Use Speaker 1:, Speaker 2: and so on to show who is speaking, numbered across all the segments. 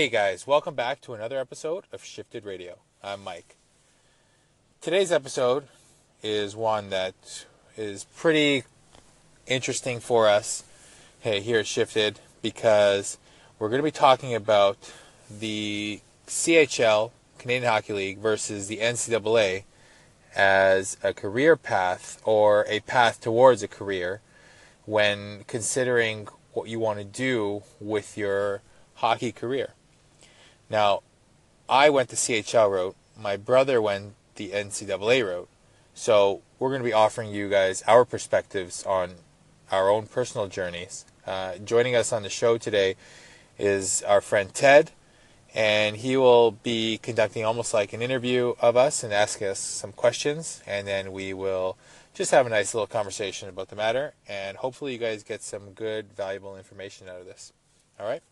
Speaker 1: Hey guys, welcome back to another episode of Shifted Radio. I'm Mike. Today's episode is one that is pretty interesting for us hey, here at Shifted because we're going to be talking about the CHL, Canadian Hockey League, versus the NCAA as a career path or a path towards a career when considering what you want to do with your hockey career. Now, I went the CHL route. My brother went the NCAA route. So we're going to be offering you guys our perspectives on our own personal journeys. Uh, joining us on the show today is our friend Ted, and he will be conducting almost like an interview of us and asking us some questions, and then we will just have a nice little conversation about the matter, and hopefully you guys get some good, valuable information out of this. All right?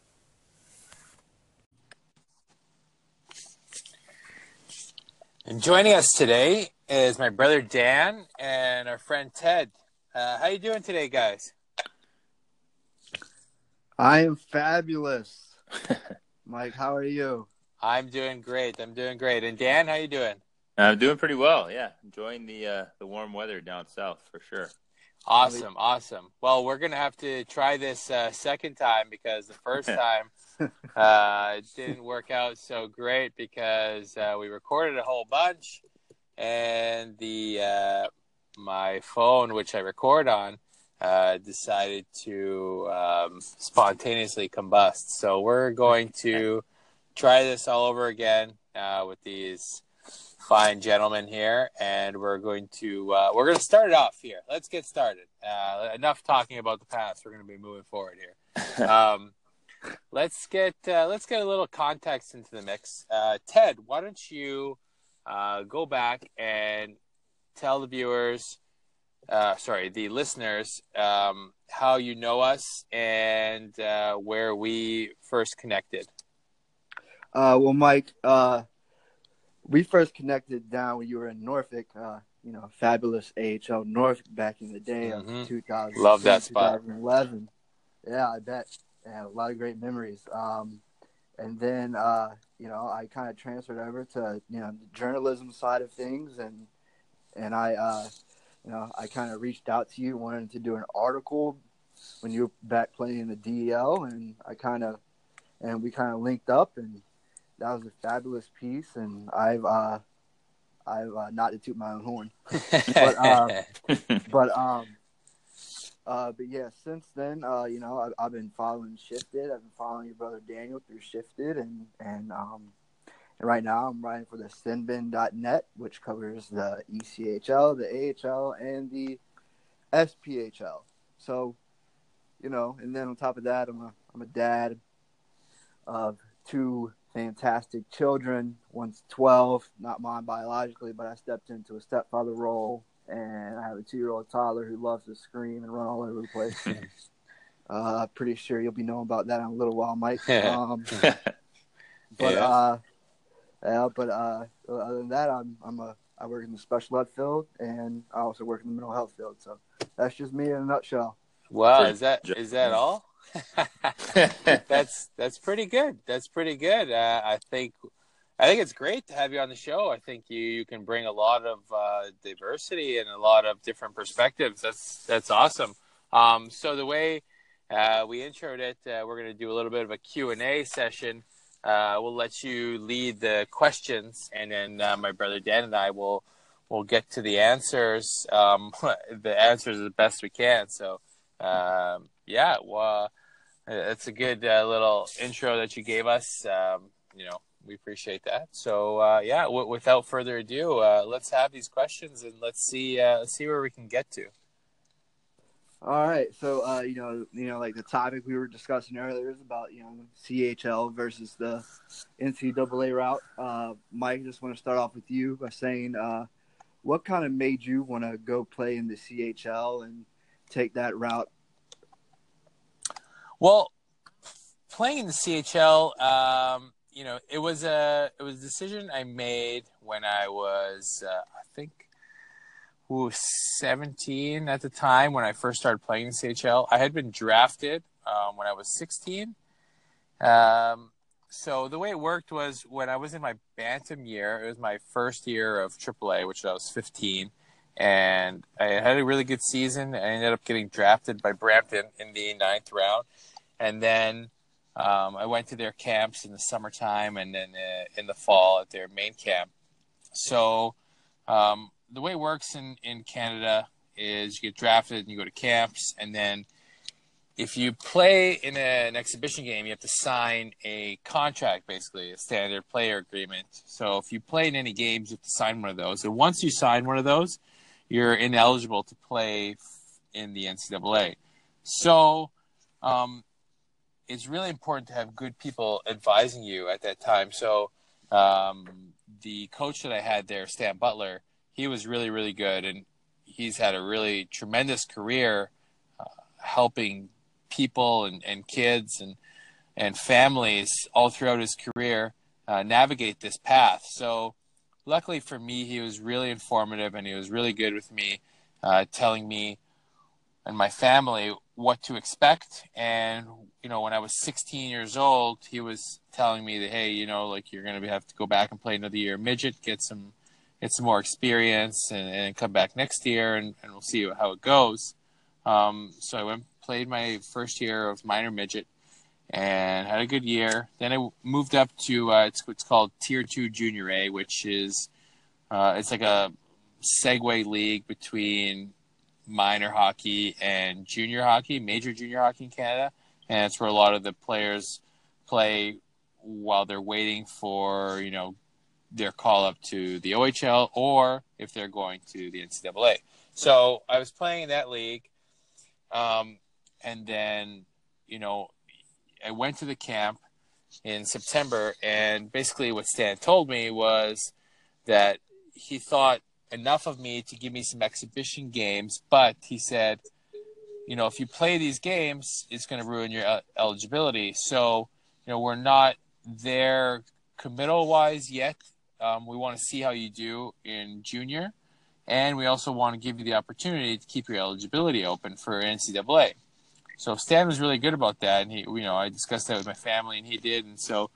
Speaker 1: And joining us today is my brother Dan and our friend Ted. Uh, how you doing today, guys?
Speaker 2: I am fabulous. Mike, how are you?
Speaker 1: I'm doing great. I'm doing great. And Dan, how you doing?
Speaker 3: I'm doing pretty well. Yeah, enjoying the uh, the warm weather down south for sure.
Speaker 1: Awesome, awesome. Well, we're gonna have to try this uh, second time because the first time uh, it didn't work out so great because uh, we recorded a whole bunch, and the uh, my phone, which I record on, uh, decided to um, spontaneously combust. So we're going to try this all over again uh, with these fine gentlemen here, and we're going to uh, we're going to start it off here. Let's get started. Uh, enough talking about the past. We're going to be moving forward here. Um, let's get uh, let's get a little context into the mix. Uh, Ted, why don't you uh, go back and tell the viewers, uh, sorry, the listeners, um, how you know us and uh, where we first connected.
Speaker 2: Uh, well, Mike, uh, we first connected down when you were in Norfolk. Uh, you know, fabulous AHL North back in the day
Speaker 1: Mhm.
Speaker 2: of 2000.
Speaker 1: Love that spot.
Speaker 2: 2011. Yeah, I bet. Yeah, a lot of great memories. Um, and then, uh, you know, I kind of transferred over to you know the journalism side of things, and and I, uh, you know, I kind of reached out to you, wanted to do an article when you were back playing in the DEL, and I kind of, and we kind of linked up, and that was a fabulous piece, and I've, uh, I've uh, not to toot my own horn, But, uh, but um, uh, but yeah, since then, uh, you know, I've, I've been following Shifted. I've been following your brother Daniel through Shifted, and and um, and right now I'm writing for the Sinbin.net, which covers the ECHL, the AHL, and the SPHL. So, you know, and then on top of that, I'm a I'm a dad of two fantastic children. One's 12, not mine biologically, but I stepped into a stepfather role, and I have a two-year-old toddler who loves to scream and run all over the place. uh, pretty sure you'll be knowing about that in a little while, Mike. Um, but
Speaker 1: Yeah.
Speaker 2: uh, yeah, but uh, other than that, I'm I'm a I work in the special ed field, and I also work in the mental health field. So that's just me in a nutshell.
Speaker 1: wow, is that
Speaker 3: good.
Speaker 1: is that all? that's that's pretty good. That's pretty good. Uh, I think I think it's great to have you on the show. I think you, you can bring a lot of uh, diversity and a lot of different perspectives. That's that's awesome. Um, so the way uh, we introed it, uh, we're going to do a little bit of a Q and A session. Uh, we'll let you lead the questions, and then uh, my brother Dan and I will will get to the answers. Um, the answers as best we can. So um, yeah, well, it's a good uh, little intro that you gave us. Um, you know, we appreciate that. So uh, yeah, w- without further ado, uh, let's have these questions and let's see uh, let's see where we can get to.
Speaker 2: All right, so uh, you know, you know, like the topic we were discussing earlier is about you know CHL versus the NCAA route. Uh, Mike, just want to start off with you by saying, uh, what kind of made you want to go play in the CHL and take that route?
Speaker 1: Well, playing in the CHL, um, you know, it was a it was a decision I made when I was, uh, I think, who 17 at the time when I first started playing in CHL. I had been drafted um, when I was 16, um, so the way it worked was when I was in my bantam year, it was my first year of AAA, which I was 15, and I had a really good season. I ended up getting drafted by Brampton in the ninth round, and then um, I went to their camps in the summertime and then uh, in the fall at their main camp. So um, the way it works in in Canada is you get drafted and you go to camps, and then if you play in a, an exhibition game, you have to sign a contract, basically a standard player agreement. So if you play in any games, you have to sign one of those. And once you sign one of those, you're ineligible to play in the NCAA. So um, it's really important to have good people advising you at that time. So um, the coach that I had there, Stan Butler, he was really, really good, and he's had a really tremendous career uh, helping people and, and kids and and families all throughout his career uh, navigate this path. So, luckily for me, he was really informative and he was really good with me, uh, telling me and my family what to expect. And you know, when I was 16 years old, he was telling me that hey, you know, like you're gonna have to go back and play another year midget, get some get some more experience, and, and come back next year, and, and we'll see how it goes. Um, so I went played my first year of minor midget and had a good year. Then I moved up to uh, it's what's called Tier Two Junior A, which is uh, it's like a segue league between minor hockey and junior hockey, major junior hockey in Canada, and it's where a lot of the players play while they're waiting for you know their call up to the OHL or if they're going to the NCAA. So I was playing in that league. Um, and then you know I went to the camp in September, and basically what Stan told me was that he thought enough of me to give me some exhibition games, but he said, you know, if you play these games, it's going to ruin your eligibility. So, you know, we're not there committal wise yet. Um, we want to see how you do in junior, and we also want to give you the opportunity to keep your eligibility open for NCAA. So Stan was really good about that, and he, you know, I discussed that with my family, and he did, and so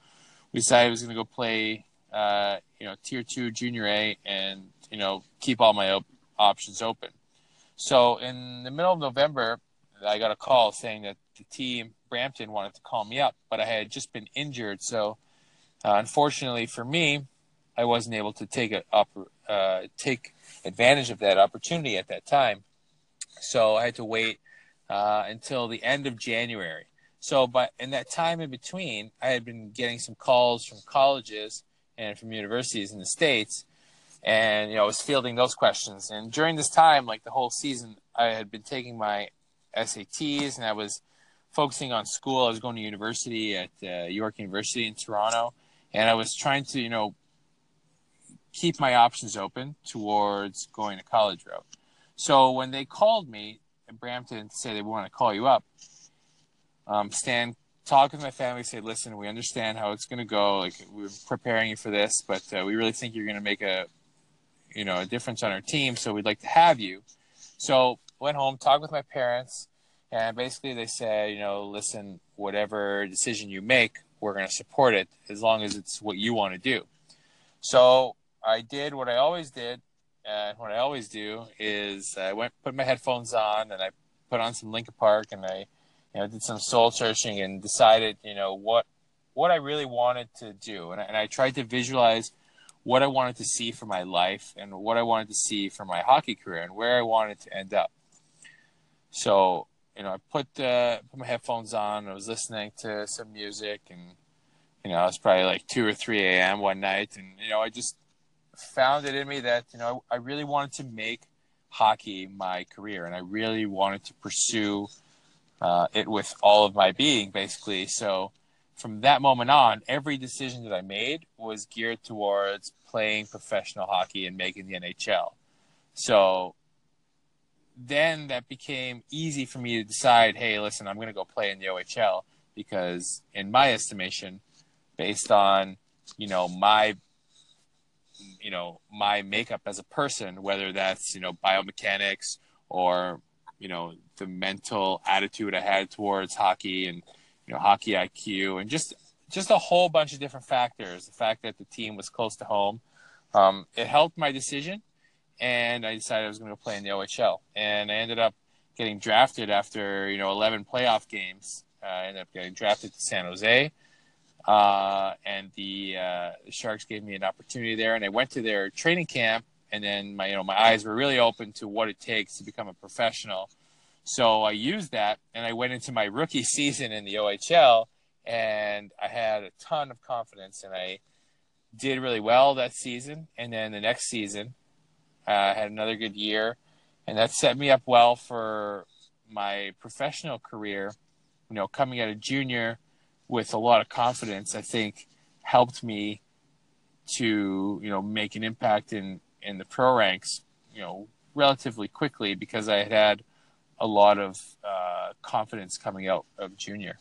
Speaker 1: we decided I was going to go play, uh, you know, tier two junior A, and you know, keep all my op- options open. So in the middle of November, I got a call saying that the team Brampton wanted to call me up, but I had just been injured, so uh, unfortunately for me, I wasn't able to take a uh, take advantage of that opportunity at that time. So I had to wait uh, until the end of January. So, but in that time in between, I had been getting some calls from colleges and from universities in the states, and you know, I was fielding those questions. And during this time, like the whole season, I had been taking my SATs, and I was focusing on school. I was going to university at uh, York University in Toronto, and I was trying to, you know, keep my options open towards going to college route. So when they called me at Brampton to say they want to call you up. Um, Stan, talk with my family. Say, listen, we understand how it's going to go. Like we're preparing you for this, but uh, we really think you're going to make a, you know, a difference on our team. So we'd like to have you. So went home, talked with my parents, and basically they said, you know, listen, whatever decision you make, we're going to support it as long as it's what you want to do. So I did what I always did. And what I always do is I went put my headphones on and I put on some Linkin Park and I you know did some soul searching and decided you know what what I really wanted to do and I, and I tried to visualize what I wanted to see for my life and what I wanted to see for my hockey career and where I wanted to end up. So you know I put uh, put my headphones on. I was listening to some music and you know it was probably like two or three a.m. one night and you know I just found it in me that you know I really wanted to make hockey my career, and I really wanted to pursue uh, it with all of my being, basically. So from that moment on, every decision that I made was geared towards playing professional hockey and making the NHL. So then that became easy for me to decide, hey, listen, I'm going to go play in the OHL because, in my estimation, based on you know my you know my makeup as a person whether that's you know biomechanics or you know the mental attitude i had towards hockey and you know hockey iq and just just a whole bunch of different factors. The fact that the team was close to home, um, it helped my decision, and I decided I was going to play in the OHL. And I ended up getting drafted after you know 11 playoff games. Uh, I ended up getting drafted to San Jose, uh, and the, uh, the Sharks gave me an opportunity there. And I went to their training camp, and then my you know my eyes were really open to what it takes to become a professional. So I used that, and I went into my rookie season in the OHL, and I had a ton of confidence, and I did really well that season. And then the next season, uh, I had another good year, and that set me up well for my professional career. You know, coming out of junior with a lot of confidence, I think helped me to you know make an impact in in the pro ranks. You know, relatively quickly because I had had a lot of uh, confidence coming out of junior.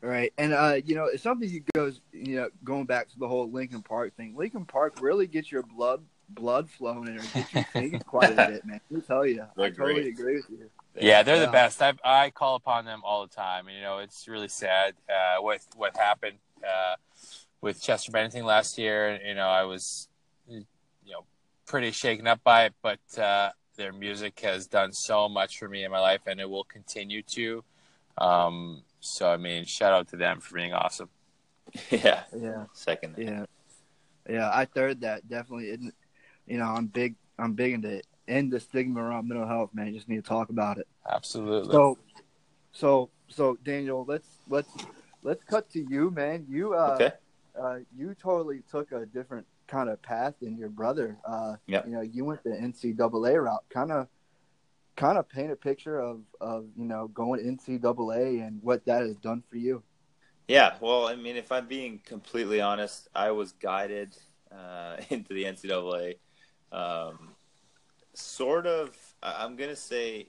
Speaker 2: Right, and uh, you know, it's something that goes, you know, going back to the whole Linkin Park thing. Linkin Park really gets your blood blood flowing and it gets you thinking quite a bit, man. Let me tell you,
Speaker 3: They're
Speaker 2: I totally
Speaker 3: great.
Speaker 2: agree with you.
Speaker 1: Yeah, they're
Speaker 2: Yeah.
Speaker 1: the best. I I call upon them all the time, and you know it's really sad uh, with what happened uh, with Chester Bennington last year. You know, I was you know pretty shaken up by it, but uh, their music has done so much for me in my life, and it will continue to. Um, so I mean, shout out to them for being awesome.
Speaker 3: yeah.
Speaker 2: Yeah,
Speaker 3: Second.
Speaker 2: yeah, yeah. I third that definitely. Isn't, you know, I'm big. I'm big into end the stigma around mental health, man. You just need to talk about it.
Speaker 1: Absolutely.
Speaker 2: So, so, so, Daniel, let's let's let's cut to you, man. You uh,
Speaker 3: Okay.
Speaker 2: uh, you totally took a different kind of path than your brother. Uh,
Speaker 3: Yeah.
Speaker 2: You know, you went the NCAA route. Kind of, kind of paint a picture of of you know going NCAA and what that has done for you.
Speaker 3: Yeah, well, I mean, if I'm being completely honest, I was guided uh, into the NCAA. Um, sort of, I'm gonna say,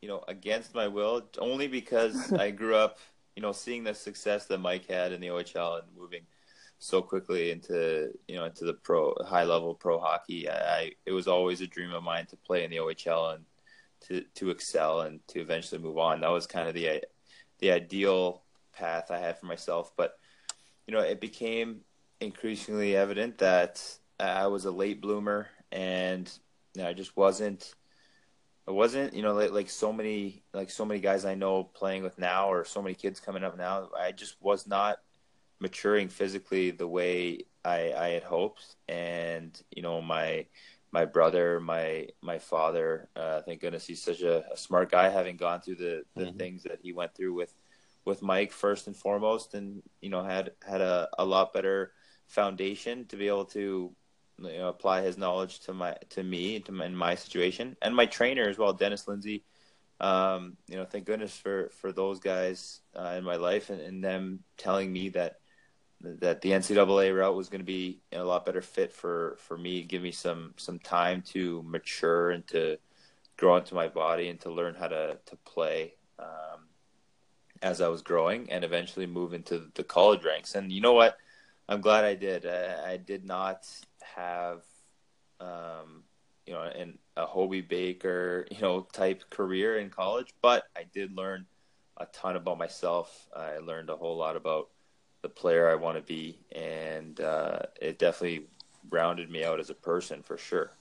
Speaker 3: you know, against my will, only because I grew up, you know, seeing the success that Mike had in the OHL and moving so quickly into, you know, into the pro high level pro hockey. I, it was always a dream of mine to play in the OHL and to to excel and to eventually move on. That was kind of the the ideal path I had for myself. But you know, it became increasingly evident that I was a late bloomer, and you know, I just wasn't. I wasn't, you know, like, like so many, like so many guys I know playing with now, or so many kids coming up now. I just was not maturing physically the way I, I had hoped, and you know, my my brother, my my father, uh, thank goodness he's such a, a smart guy, having gone through the the
Speaker 1: Mhm.
Speaker 3: things that he went through with with Mike first and foremost, and you know had had a, a lot better foundation to be able to you know, apply his knowledge to my to me to my, in my situation, and my trainer as well, Dennis Lindsay. Um, you know, thank goodness for for those guys uh, in my life and, and them telling me that that the NCAA route was going to be a lot better fit for for me, give me some some time to mature and to grow into my body and to learn how to to play um, as I was growing and eventually move into the college ranks. And you know what? I'm glad I did. I, I did not have, um, you know, an, a Hobey Baker, you know, type career in college, but I did learn a ton about myself. I learned a whole lot about the player I want to be, and uh, it definitely rounded me out as a person for sure.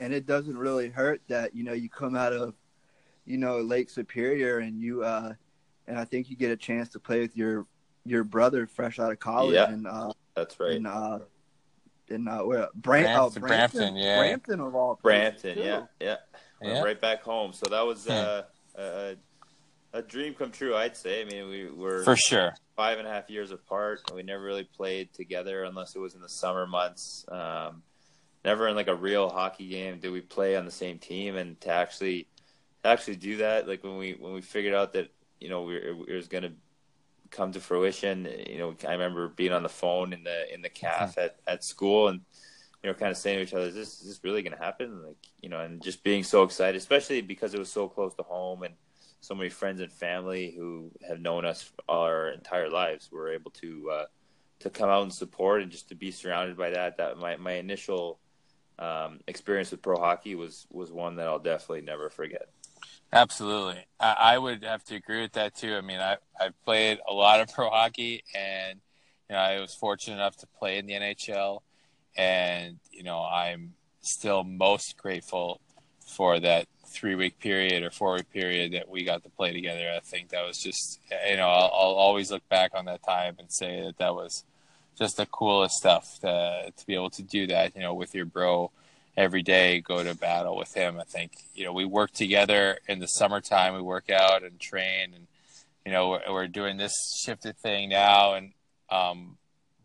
Speaker 2: and it doesn't really hurt that you know you come out of you know Lake Superior and you uh and I think you get a chance to play with your your brother fresh out of college
Speaker 3: Yeah.
Speaker 2: and uh
Speaker 3: That's right.
Speaker 2: And, uh in uh where Bram- oh,
Speaker 1: Brampton,
Speaker 2: Brampton,
Speaker 1: Brampton, yeah.
Speaker 2: Brampton of all places,
Speaker 3: Brampton,
Speaker 2: too.
Speaker 3: yeah, yeah,
Speaker 1: Yeah.
Speaker 3: right back home. So that was
Speaker 1: Hmm.
Speaker 3: uh, a, a dream come true, I'd say. I mean, we were
Speaker 1: For sure.
Speaker 3: five and a half years apart. We never really played together unless it was in the summer months. Um, never in like a real hockey game did we play on the same team, and to actually to actually do that, like when we when we figured out that you know we, it was going to come to fruition. You know, I remember being on the phone in the in the calf at, at school and you know, kind of saying to each other, "Is this is this really going to happen?" Like, you know, and just being so excited, especially because it was so close to home and so many friends and family who have known us our entire lives were able to uh, to come out and support and just to be surrounded by that. That my my initial um, experience with pro hockey was was one that I'll definitely never forget.
Speaker 1: Absolutely, I, I would have to agree with that too. I mean, I I've played a lot of pro hockey, and you know, I was fortunate enough to play in the NHL, and you know, I'm still most grateful for that three week period or four week period that we got to play together. I think that was just, you know, I'll, I'll always look back on that time and say that that was just the coolest stuff to, to be able to do that, you know, with your bro every day go to battle with him. I think you know we work together in the summertime. We work out and train, and you know we're, we're doing this shifted thing now. And um,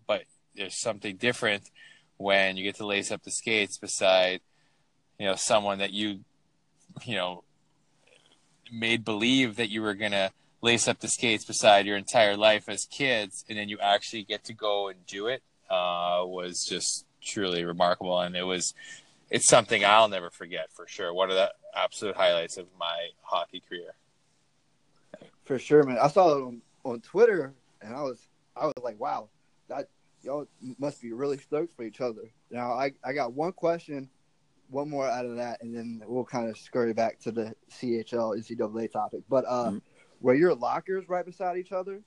Speaker 1: but there's something different when you get to lace up the skates beside you know someone that you you know made believe that you were gonna lace up the skates beside your entire life as kids, and then you actually get to go and do it. Uh, was just truly remarkable, and it was it's something I'll never forget for sure. One of the absolute highlights of my hockey career.
Speaker 2: For sure, man. I saw it on, on Twitter, and I was I was like, wow, that y'all must be really stoked for each other. Now, I I got one question, one more out of that, and then we'll kind of scurry back to the CHL NCAA topic. But uh, mm-hmm. were your lockers right beside each other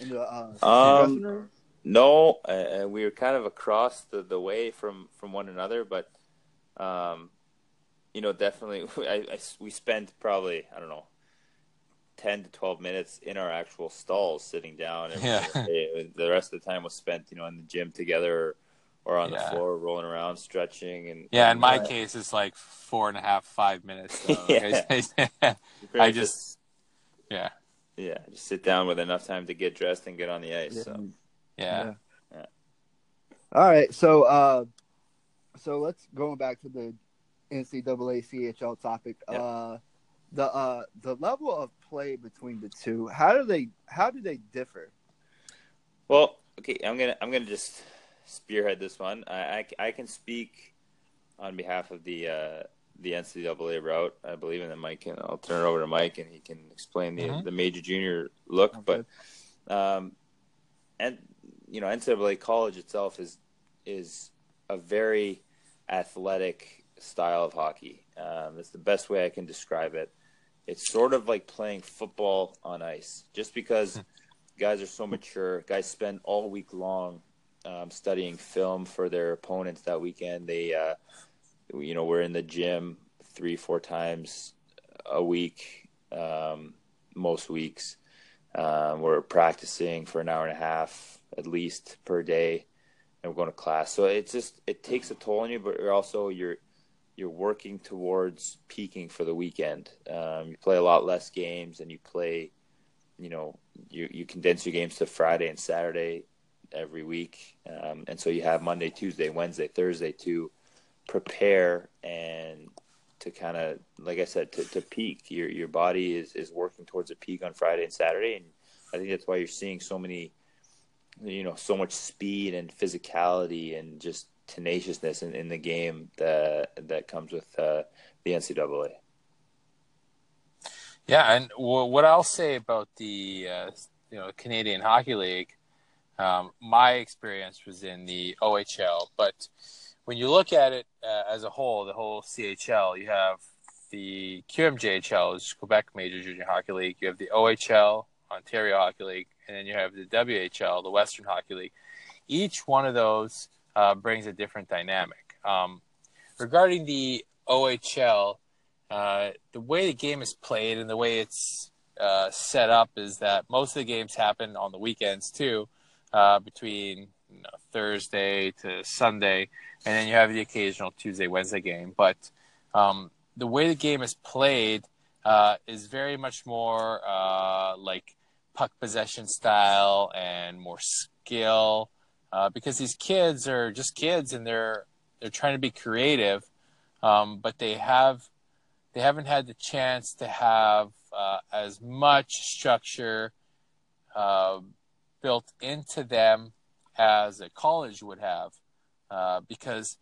Speaker 2: in the uh, um, dressing room?
Speaker 3: No, uh, we were kind of across the, the way from, from one another, but um, you know, definitely, I, I, we spent probably I don't know, ten to twelve minutes in our actual stalls, sitting down, and yeah. the rest of the time was spent, you know, in the gym together. Or on yeah. the floor, rolling around, stretching, and
Speaker 1: yeah. In my case, it's like four and a half, five minutes. So yeah. I just, just, yeah,
Speaker 3: yeah, just sit down with enough time to get dressed and get on the ice.
Speaker 1: Yeah.
Speaker 3: So,
Speaker 1: yeah.
Speaker 2: yeah. All right, so uh, so let's going back to the NCAA CHL topic. Yep. Uh, the uh, the level of play between the two, how do they how do they differ?
Speaker 3: Well, okay, I'm gonna I'm gonna just spearhead this one. I I, I can speak on behalf of the uh, the NCAA route, I believe, and then Mike can I'll turn it over to Mike and he can explain the mm-hmm. the major junior look. Okay. But um, and you know NCAA college itself is is a very athletic style of hockey. Um, that's the best way I can describe it. It's sort of like playing football on ice, just because hmm. guys are so mature. Guys spend all week long um, studying film for their opponents that weekend. They, uh, you know, we're in the gym three, four times a week, um, most weeks. Um, we're practicing for an hour and a half at least per day and we're going to class. So it's just it takes a toll on you, but you're also you're you're working towards peaking for the weekend. Um, you play a lot less games, and you play, you know, you you condense your games to Friday and Saturday every week, um, and so you have Monday, Tuesday, Wednesday, Thursday to prepare and to kind of like I said to, to peak. Your your body is is working towards a peak on Friday and Saturday, and I think that's why you're seeing so many you know so much speed and physicality and just tenaciousness in, in the game that that comes with uh, the NCAA.
Speaker 1: Yeah, and what I'll say about the uh, you know Canadian Hockey League, um, my experience was in the OHL, but when you look at it uh, as a whole, the whole CHL, you have the QMJHL, which is Quebec Major Junior Hockey League. You have the OHL, Ontario Hockey League, and then you have the WHL, the Western Hockey League. Each one of those uh, brings a different dynamic. Um, regarding the OHL, uh, the way the game is played and the way it's uh, set up is that most of the games happen on the weekends too, uh, between you know, Thursday to Sunday, and then you have the occasional Tuesday, Wednesday game. But um, the way the game is played uh, is very much more uh, like puck possession style and more skill uh, because these kids are just kids and they're they're trying to be creative um, but they have they haven't had the chance to have uh, as much structure uh, built into them as a college would have uh, because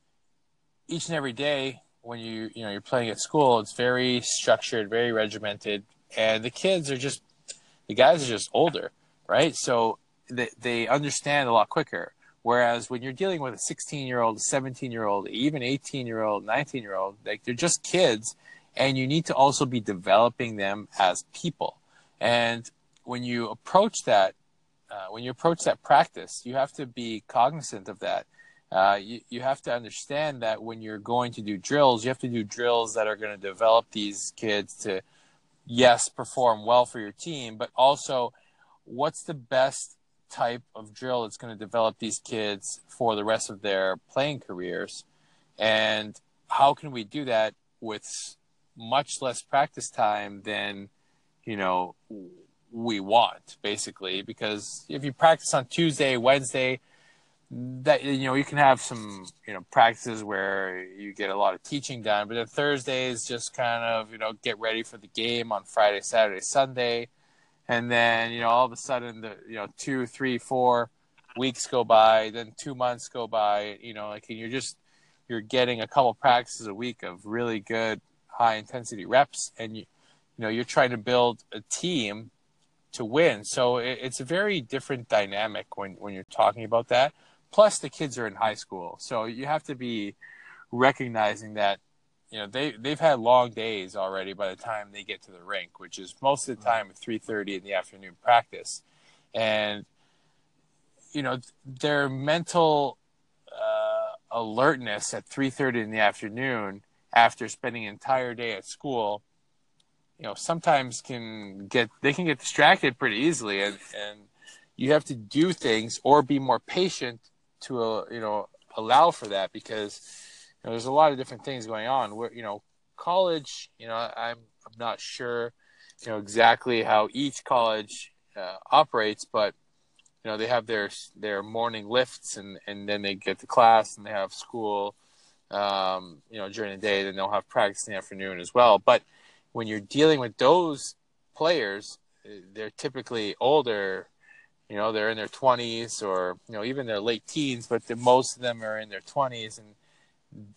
Speaker 1: each and every day when you you know you're playing at school it's very structured very regimented and the kids are just the guys are just older, right? So they, they understand a lot quicker. Whereas when you're dealing with a 16 year old, 17 year old, even 18 year old, 19 year old, like they're just kids and you need to also be developing them as people. And when you approach that, uh, when you approach that practice, you have to be cognizant of that. Uh, you, you have to understand that when you're going to do drills, you have to do drills that are going to develop these kids to, yes, perform well for your team, but also what's the best type of drill that's going to develop these kids for the rest of their playing careers and how can we do that with much less practice time than you know we want basically because if you practice on Tuesday, Wednesday, that you know you can have some you know practices where you get a lot of teaching done, but then Thursday is just kind of you know get ready for the game on Friday, Saturday, Sunday, and then you know all of a sudden the you know two, three, four weeks go by, then two months go by, you know like you're just you're getting a couple practices a week of really good high intensity reps, and you you know you're trying to build a team to win. So it, it's a very different dynamic when when you're talking about that. Plus, the kids are in high school, so you have to be recognizing that you know they they've had long days already by the time they get to the rink, which is most of the time at three thirty in the afternoon practice, and you know their mental uh, alertness at three thirty in the afternoon after spending an entire day at school you know sometimes can get they can get distracted pretty easily and and you have to do things or be more patient to uh, you know allow for that because you know, there's a lot of different things going on. Where you know college you know I'm I'm not sure you know exactly how each college uh, operates but you know they have their their morning lifts and and then they get to class and they have school um, you know during the day then they'll have practice in the afternoon as well. But when you're dealing with those players, they're typically older. You know, they're in their 20s or you know even their late teens, but the, most of them are in their 20s, and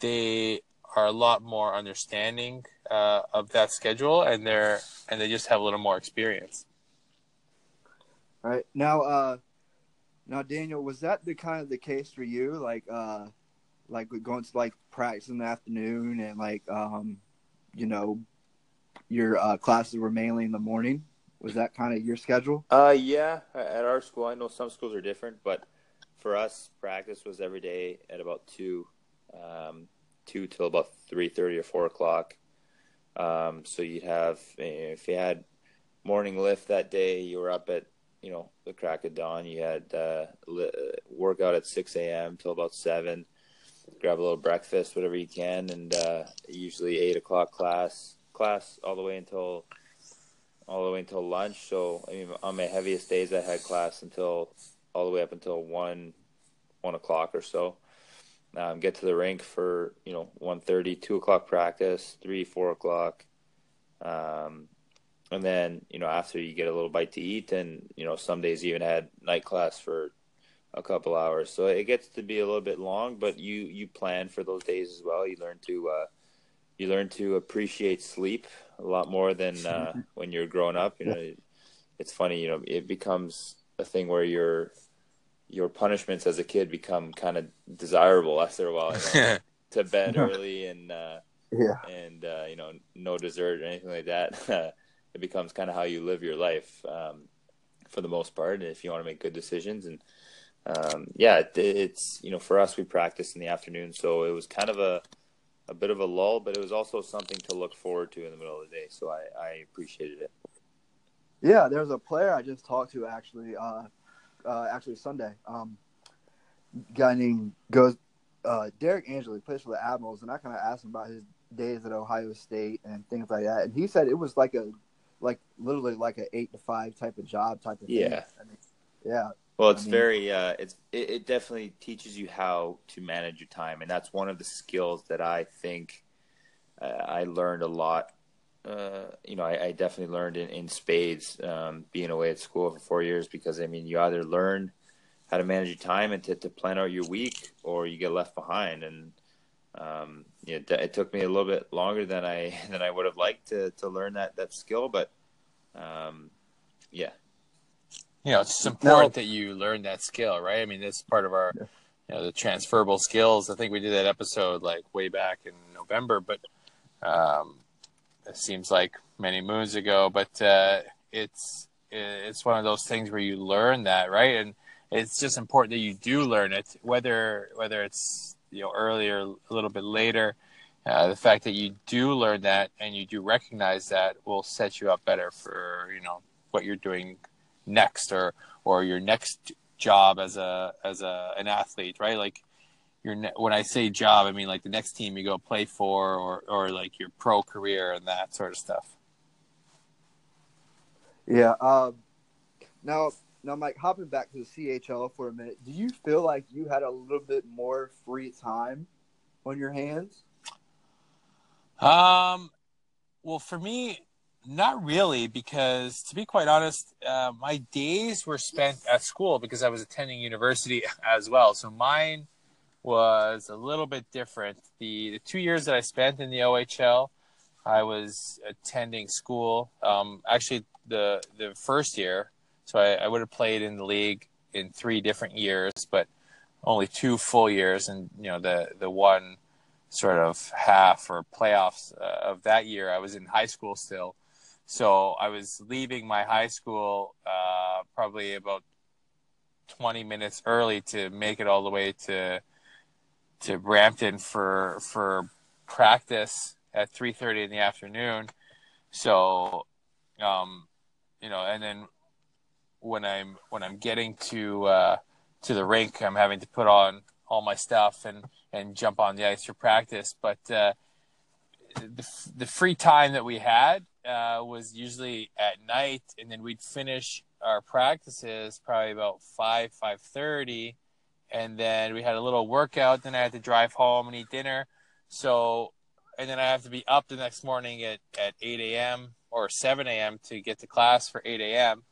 Speaker 1: they are a lot more understanding uh, of that schedule, and they're and they just have a little more experience.
Speaker 2: All right now, uh, now Daniel, was that the kind of the case for you? Like, uh, like going to like practice in the afternoon and like, um, you know, your uh, classes were mainly in the morning. Was that kind of your schedule?
Speaker 3: Uh, yeah. At our school, I know some schools are different, but for us, practice was every day at about two, um, two till about three thirty or four o'clock. Um, so you'd have if you had morning lift that day, you were up at you know the crack of dawn. You had uh, workout at six a.m. till about seven. Grab a little breakfast, whatever you can, and uh, usually eight o'clock class class all the way until all the way until lunch. So I mean, on my heaviest days, I had class until all the way up until one one o'clock or so. Um, get to the rink for you know one thirty, two o'clock practice, three, four o'clock, um, and then you know after you get a little bite to eat, and you know some days even had night class for a couple hours. So it gets to be a little bit long, but you you plan for those days as well. You learn to uh, you learn to appreciate sleep a lot more than uh, when you're growing up. You know, it's funny. You know, it becomes a thing where your your punishments as a kid become kind of desirable after a while. You know? to bed early and uh,
Speaker 2: yeah,
Speaker 3: and uh, you know, no dessert or anything like that. it becomes kind of how you live your life um, for the most part. If you want to make good decisions and um, yeah, it, it's you know, for us we practice in the afternoon, so it was kind of a a bit of a lull, but it was also something to look forward to in the middle of the day. So I, I appreciated it.
Speaker 2: Yeah, there's a player I just talked to actually, uh, uh, actually Sunday. Um, guy named goes uh, Darik Angeli plays for the Admirals, and I kind of asked him about his days at Ohio State and things like that, and he said it was like a like literally like an eight to five type of job type of
Speaker 3: yeah.
Speaker 2: thing. I mean, yeah.
Speaker 3: Well, it's I mean, very, uh, it's it, it, definitely teaches you how to manage your time, and that's one of the skills that I think uh, I learned a lot. Uh, you know, I, I, definitely learned in, in spades um, being away at school for four years because I mean, you either learn how to manage your time and to, to plan out your week, or you get left behind. And um, it, it took me a little bit longer than I than I would have liked to to learn that that skill, but um, yeah,
Speaker 1: you know, it's important that you learn that skill, right? I mean, that's part of our, you know, the transferable skills. I think we did that episode like way back in November, but, um, it seems like many moons ago, but uh, it's it's one of those things where you learn that, right? And it's just important that you do learn it, whether whether it's you know earlier, a little bit later. Uh, the fact that you do learn that and you do recognize that will set you up better for you know what you're doing next or or your next job as a as a an athlete, right? Like your ne- when I say job, I mean like the next team you go play for, or or like your pro career and that sort of stuff.
Speaker 2: Yeah. Um, now, now, Mike, hopping back to the CHL for a minute, do you feel like you had a little bit more free time on your hands?
Speaker 1: Um, well, for me, not really, because to be quite honest, uh, my days were spent at school because I was attending university as well. So mine was a little bit different. The, the two years that I spent in the OHL, I was attending school. Um, actually, the the first year, so I, I would have played in the league in three different years, but only two full years, and you know the the one sort of half or playoffs uh, of that year, I was in high school still. So I was leaving my high school uh, probably about 20 minutes early to make it all the way to to Brampton for for practice at 3:30 in the afternoon. So, um, you know, and then when I'm when I'm getting to uh, to the rink, I'm having to put on all my stuff and and jump on the ice for practice. But uh, the the free time that we had uh, was usually at night, and then we'd finish our practices probably about five five thirty and then we had a little workout. Then I had to drive home and eat dinner. So, and then I have to be up the next morning at, at 8 a.m. or 7 a.m. to get to class for 8 a.m.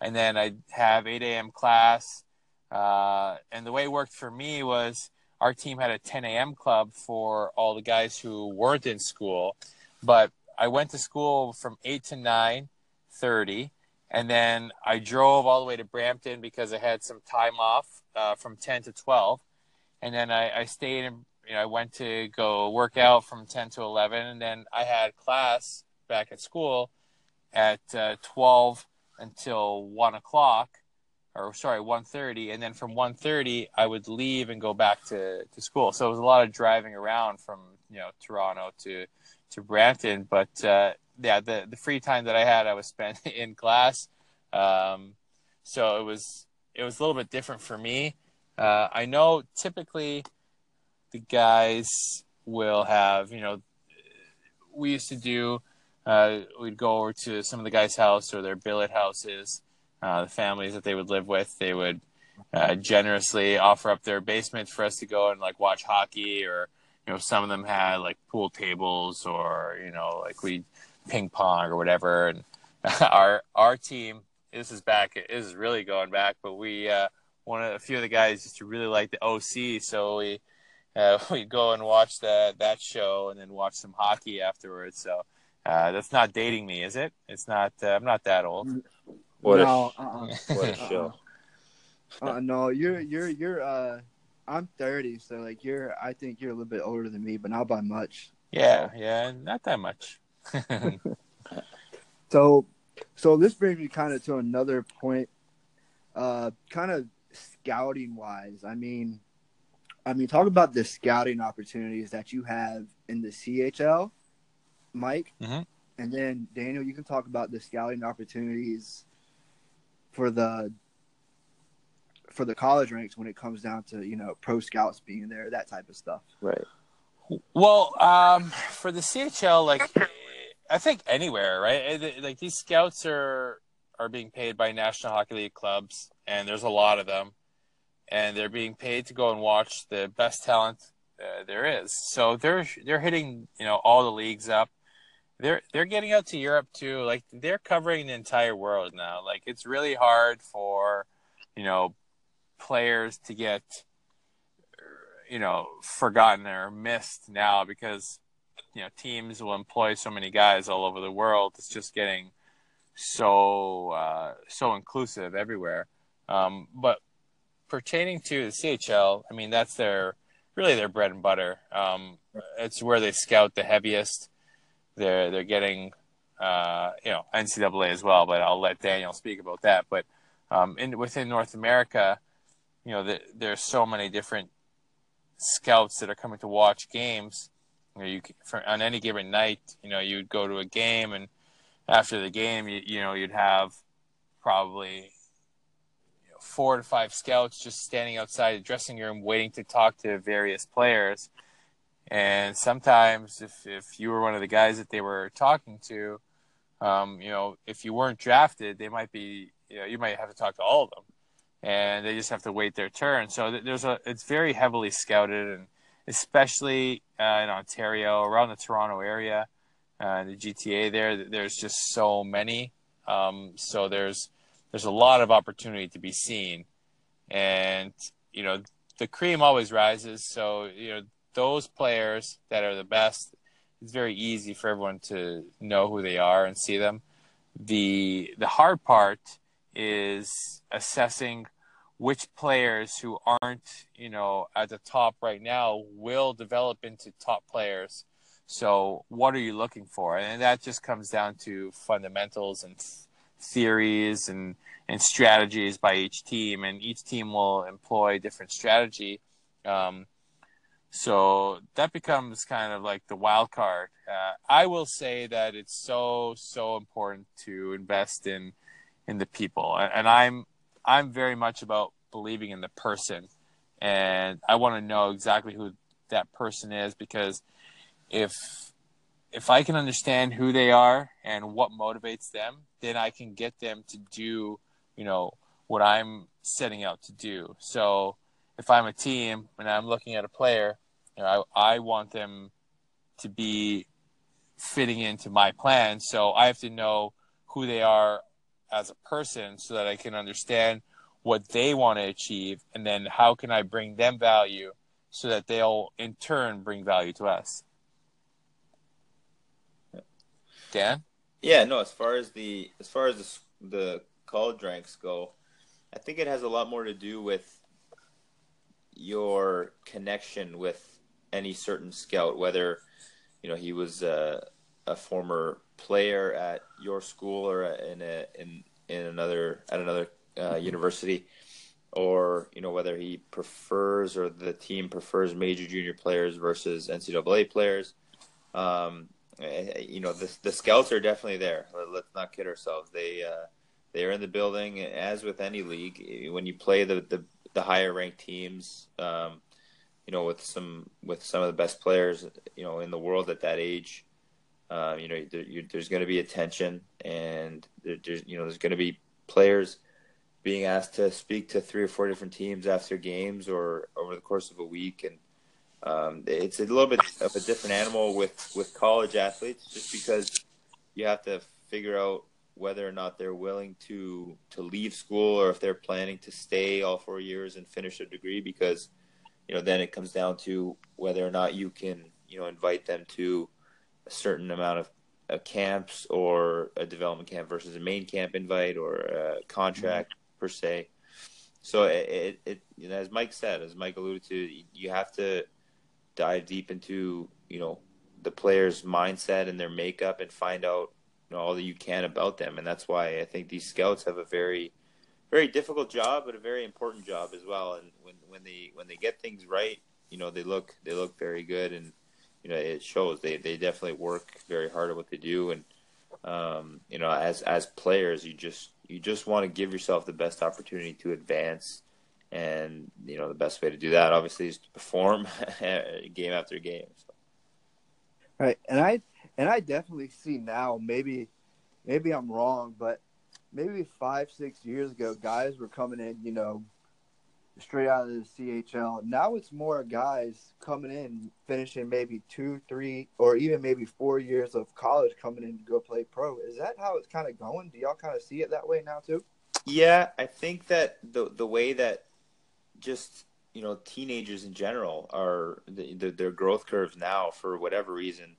Speaker 1: And then I'd have 8 a.m. class. Uh, and the way it worked for me was our team had a 10 a.m. club for all the guys who weren't in school. But I went to school from 8 to nine thirty, and then I drove all the way to Brampton because I had some time off uh, from 10 to 12. And then I, I stayed and you know, I went to go work out from 10 to 11. And then I had class back at school at uh, 12 until 1 o'clock or sorry 1.30 and then from 1.30 i would leave and go back to, to school so it was a lot of driving around from you know toronto to to brampton but uh, yeah, the the free time that I had, I was spent in class. Um, so it was it was a little bit different for me. Uh, I know typically the guys will have, you know, we used to do. Uh, we'd go over to some of the guys' house or their billet houses, uh, the families that they would live with. They would uh, generously offer up their basement for us to go and like watch hockey, or you know, some of them had like pool tables, or you know, like we ping pong or whatever. And our our team, this is back. This is really going back, but we uh, one of a few of the guys used to really like the OC, so we uh, we go and watch that that show and then watch some hockey afterwards. So uh, that's not dating me, is it? It's not. Uh, I'm not that old.
Speaker 3: What
Speaker 2: no,
Speaker 3: a
Speaker 2: uh-uh.
Speaker 3: what a show.
Speaker 2: uh, no, you're you're you're uh I'm 30, so like you're I think you're a little bit older than me, but not by much.
Speaker 1: Yeah, yeah, not that much.
Speaker 2: So so this brings me kind of to another point uh kind of scouting wise. I mean I mean talk about the scouting opportunities that you have in the CHL, Mike.
Speaker 1: Mhm.
Speaker 2: And then Daniel, you can talk about the scouting opportunities for the for the college ranks when it comes down to you know pro scouts being there, that type of stuff.
Speaker 3: Right.
Speaker 1: Well, um, for the CHL, like I think anywhere, right? Like these scouts are are being paid by National Hockey League clubs, and there's a lot of them, and they're being paid to go and watch the best talent uh, there is. So they're they're hitting you know all the leagues up. They're they're getting out to Europe too. Like they're covering the entire world now. Like it's really hard for you know players to get you know forgotten or missed now because you know teams will employ so many guys all over the world. It's just getting so uh, so inclusive everywhere. Um, but pertaining to the CHL, I mean that's their really their bread and butter. Um, it's where they scout the heaviest. they're they're getting uh, you know NCAA as well. But I'll let Daniel speak about that. But um, in within North America, you know, the, there's so many different scouts that are coming to watch games. You know, you for, on any given night, you know, you'd go to a game, and after the game, you, you know, you'd have probably you know, four to five scouts just standing outside the dressing room waiting to talk to various players. And sometimes, if if you were one of the guys that they were talking to, um, you know, if you weren't drafted, they might be, you know, you might have to talk to all of them and they just have to wait their turn. So there's a it's very heavily scouted, and especially uh, in Ontario, around the Toronto area, uh, the GTA. There, there's just so many. Um, so there's there's a lot of opportunity to be seen, and you know the cream always rises. So you know those players that are the best. It's very easy for everyone to know who they are and see them. The the hard part is assessing which players who aren't, you know, at the top right now will develop into top players. So, what are you looking for? And that just comes down to fundamentals and theories and and strategies by each team, and each team will employ different strategy. Um, so that becomes kind of like the wild card. Uh, I will say that it's so so important to invest in in the people, and I'm I'm very much about believing in the person, and I want to know exactly who that person is because if if I can understand who they are and what motivates them, then I can get them to do, you know, what I'm setting out to do. So if I'm a team and I'm looking at a player, you know, I, I want them to be fitting into my plan. So I have to know who they are as a person so that I can understand what they want to achieve and then how can I bring them value so that they'll in turn bring value to us. Dan?
Speaker 3: Yeah, no, as far as the as far as the, the college ranks go, I think it has a lot more to do with your connection with any certain scout, whether you know he was a, a former player at your school or in a in in another at another uh, university, or you know whether he prefers or the team prefers major junior players versus NCAA players. Um, eh, you know the the scouts are definitely there. Let's not kid ourselves. They uh, they are in the building. As with any league, when you play the the, the higher ranked teams, um, you know with some with some of the best players, you know in the world at that age. Uh, you know, there, you, there's going to be attention, and there, there's you know there's going to be players being asked to speak to three or four different teams after games or over the course of a week, and um, it's a little bit of a different animal with with college athletes, just because you have to figure out whether or not they're willing to to leave school or if they're planning to stay all four years and finish a degree because you know then it comes down to whether or not you can you know invite them to a certain amount of uh, camps or a development camp versus a main camp invite or a contract per se. So it, it, it you know, as Mike said, as Mike alluded to, you have to dive deep into you know the player's mindset and their makeup and find out you know all that you can about them. And that's why I think these scouts have a very very difficult job, but a very important job as well. And when when they when they get things right, you know they look they look very good, and you know it shows. They they definitely work very hard at what they do, and um, you know as as players, you just you just want to give yourself the best opportunity to advance and you know the best way to do that obviously is to perform game after game so.
Speaker 2: right and i and i definitely see now maybe maybe i'm wrong but maybe five six years ago guys were coming in you know straight out of the chl now it's more guys coming in finishing maybe two three or even maybe four years of college coming in to go play pro. Is that how it's kind of going? Do y'all kind of see it that way now too?
Speaker 3: Yeah i think that the the way that just you know teenagers in general are the, the, their growth curves now for whatever reason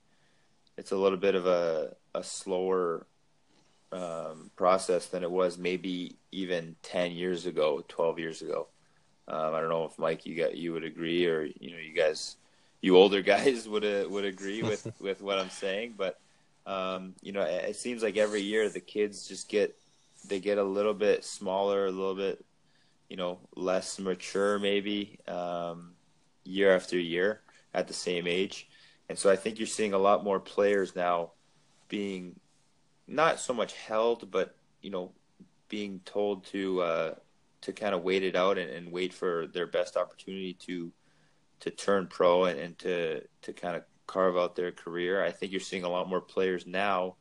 Speaker 3: it's a little bit of a a slower um, process than it was maybe even 10 years ago 12 years ago um, I don't know if Mike, you got you would agree, or you know, you guys, you older guys would uh, would agree with with what I'm saying. But Um, you know, it, it seems like every year the kids just get they get a little bit smaller, a little bit, you know, less mature maybe um, year after year at the same age, and so I think you're seeing a lot more players now being not so much held, but you know, being told to uh, to kind of wait it out and, and, wait for their best opportunity to to turn pro and, and to to kind of carve out their career. I think you're seeing a lot more players now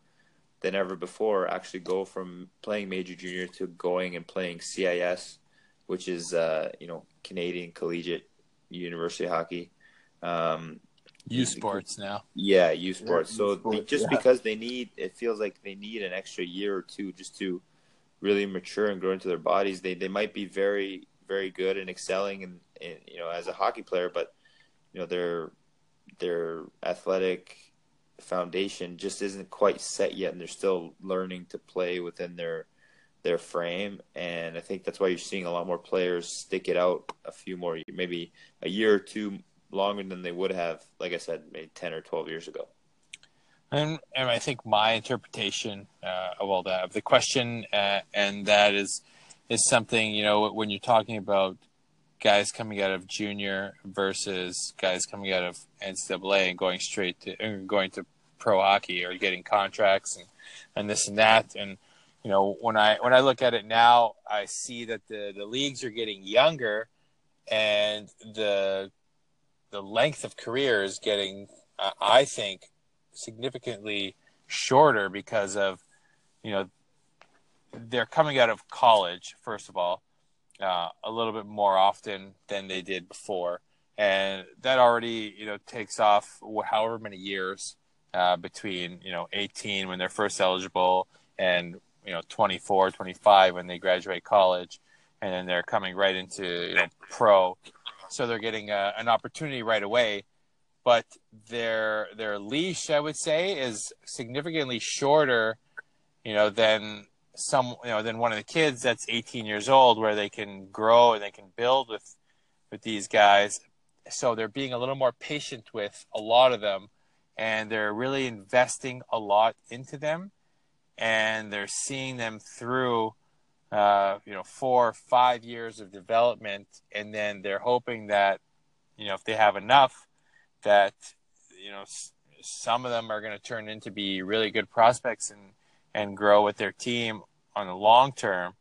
Speaker 3: than ever before actually go from playing major junior to going and playing CIS, which is uh, you know Canadian Collegiate University Hockey. Um,
Speaker 1: U Sports now.
Speaker 3: Yeah, U Sports. Yeah, so sports, just yeah. because they need, it feels like they need an extra year or two just to really mature and grow into their bodies. They they might be very very good and excelling and you know as a hockey player, but you know their their athletic foundation just isn't quite set yet, and they're still learning to play within their their frame. And I think that's why you're seeing a lot more players stick it out a few more, maybe a year or two longer than they would have, like I said, maybe ten or twelve years ago.
Speaker 1: And, and I think my interpretation uh, of all that, of the question, uh, and that is is something you know when you're talking about guys coming out of junior versus guys coming out of NCAA and going straight to going to pro hockey or getting contracts and, and this and that. And you know when I when I look at it now, I see that the the leagues are getting younger, and the the length of career is getting, uh, I think, significantly shorter because of, you know, they're coming out of college first of all, uh, a little bit more often than they did before, and that already you know takes off however many years uh, between you know 18 when they're first eligible and you know 24, 25 when they graduate college, and then they're coming right into you know pro, so they're getting a, uh, an opportunity right away but their their leash, I would say, is significantly shorter, you know, than some you know than one of the kids that's 18 years old, where they can grow and they can build with with these guys. So they're being a little more patient with a lot of them, and they're really investing a lot into them, and they're seeing them through. Uh, you know, four, five years of development, and then they're hoping that, you know, if they have enough, that you know some of them are going to turn into be really good prospects and and grow with their team on the long term.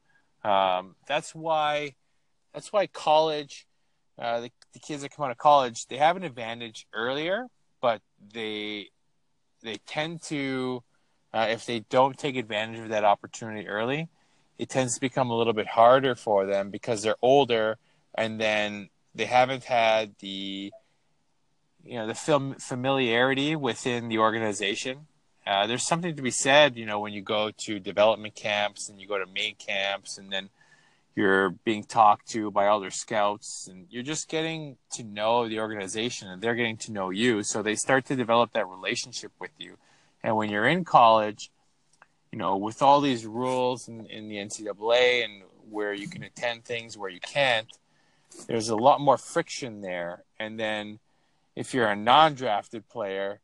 Speaker 1: Um, that's why that's why college uh, the, the kids that come out of college they have an advantage earlier, but they they tend to uh, if they don't take advantage of that opportunity early, it tends to become a little bit harder for them because they're older and then they haven't had the you know the film familiarity within the organization. Uh, there's something to be said, you know, when you go to development camps and you go to main camps, and then you're being talked to by other scouts, and you're just getting to know the organization, and they're getting to know you. So they start to develop that relationship with you. And when you're in college, you know, with all these rules in, in the NCAA and where you can attend things, where you can't, there's a lot more friction there. And then if you're a non-drafted player,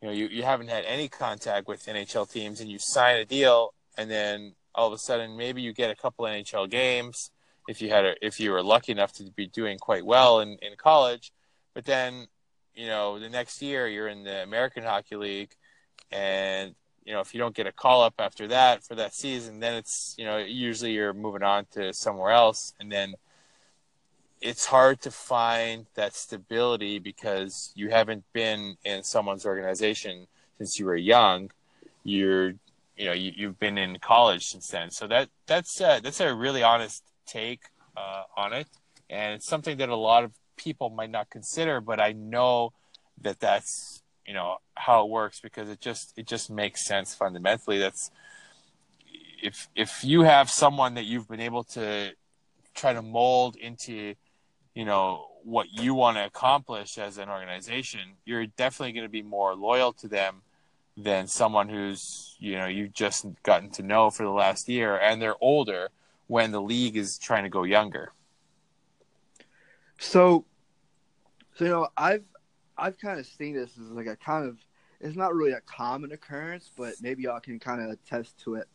Speaker 1: you know, you, you haven't had any contact with NHL teams and you sign a deal and then all of a sudden maybe you get a couple NHL games if you had a, if you were lucky enough to be doing quite well in, in college, but then, you know, the next year you're in the American Hockey League and you know, if you don't get a call up after that for that season, then it's, you know, usually you're moving on to somewhere else and then it's hard to find that stability because you haven't been in someone's organization since you were young. You're, you know, you, have been in college since then. So that that's uh, that's a really honest take uh, on it, and it's something that a lot of people might not consider. But I know that that's you know how it works because it just it just makes sense fundamentally. That's if if you have someone that you've been able to try to mold into you know what you want to accomplish as an organization, you're definitely going to be more loyal to them than someone who's you know you've just gotten to know for the last year and they're older when the league is trying to go younger.
Speaker 2: So, so you know, I've I've kind of seen this as like a kind of it's not really a common occurrence, but maybe y'all can kind of attest to it.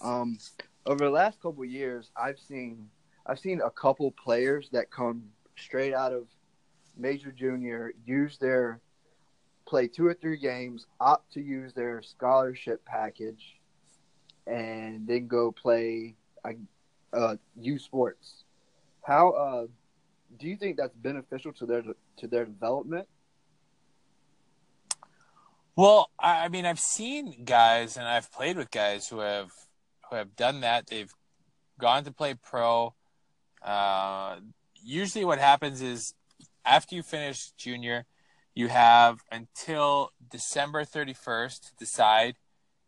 Speaker 2: Um, over the last couple years, I've seen I've seen a couple players that come straight out of major junior use their play two or three games, opt to use their scholarship package, and then go play uh, U Sports. How uh, do you think that's beneficial to their to their development?
Speaker 1: Well, I mean, I've seen guys and I've played with guys who have who have done that. They've gone to play pro. Uh, usually, what happens is after you finish junior, you have until December 31st to decide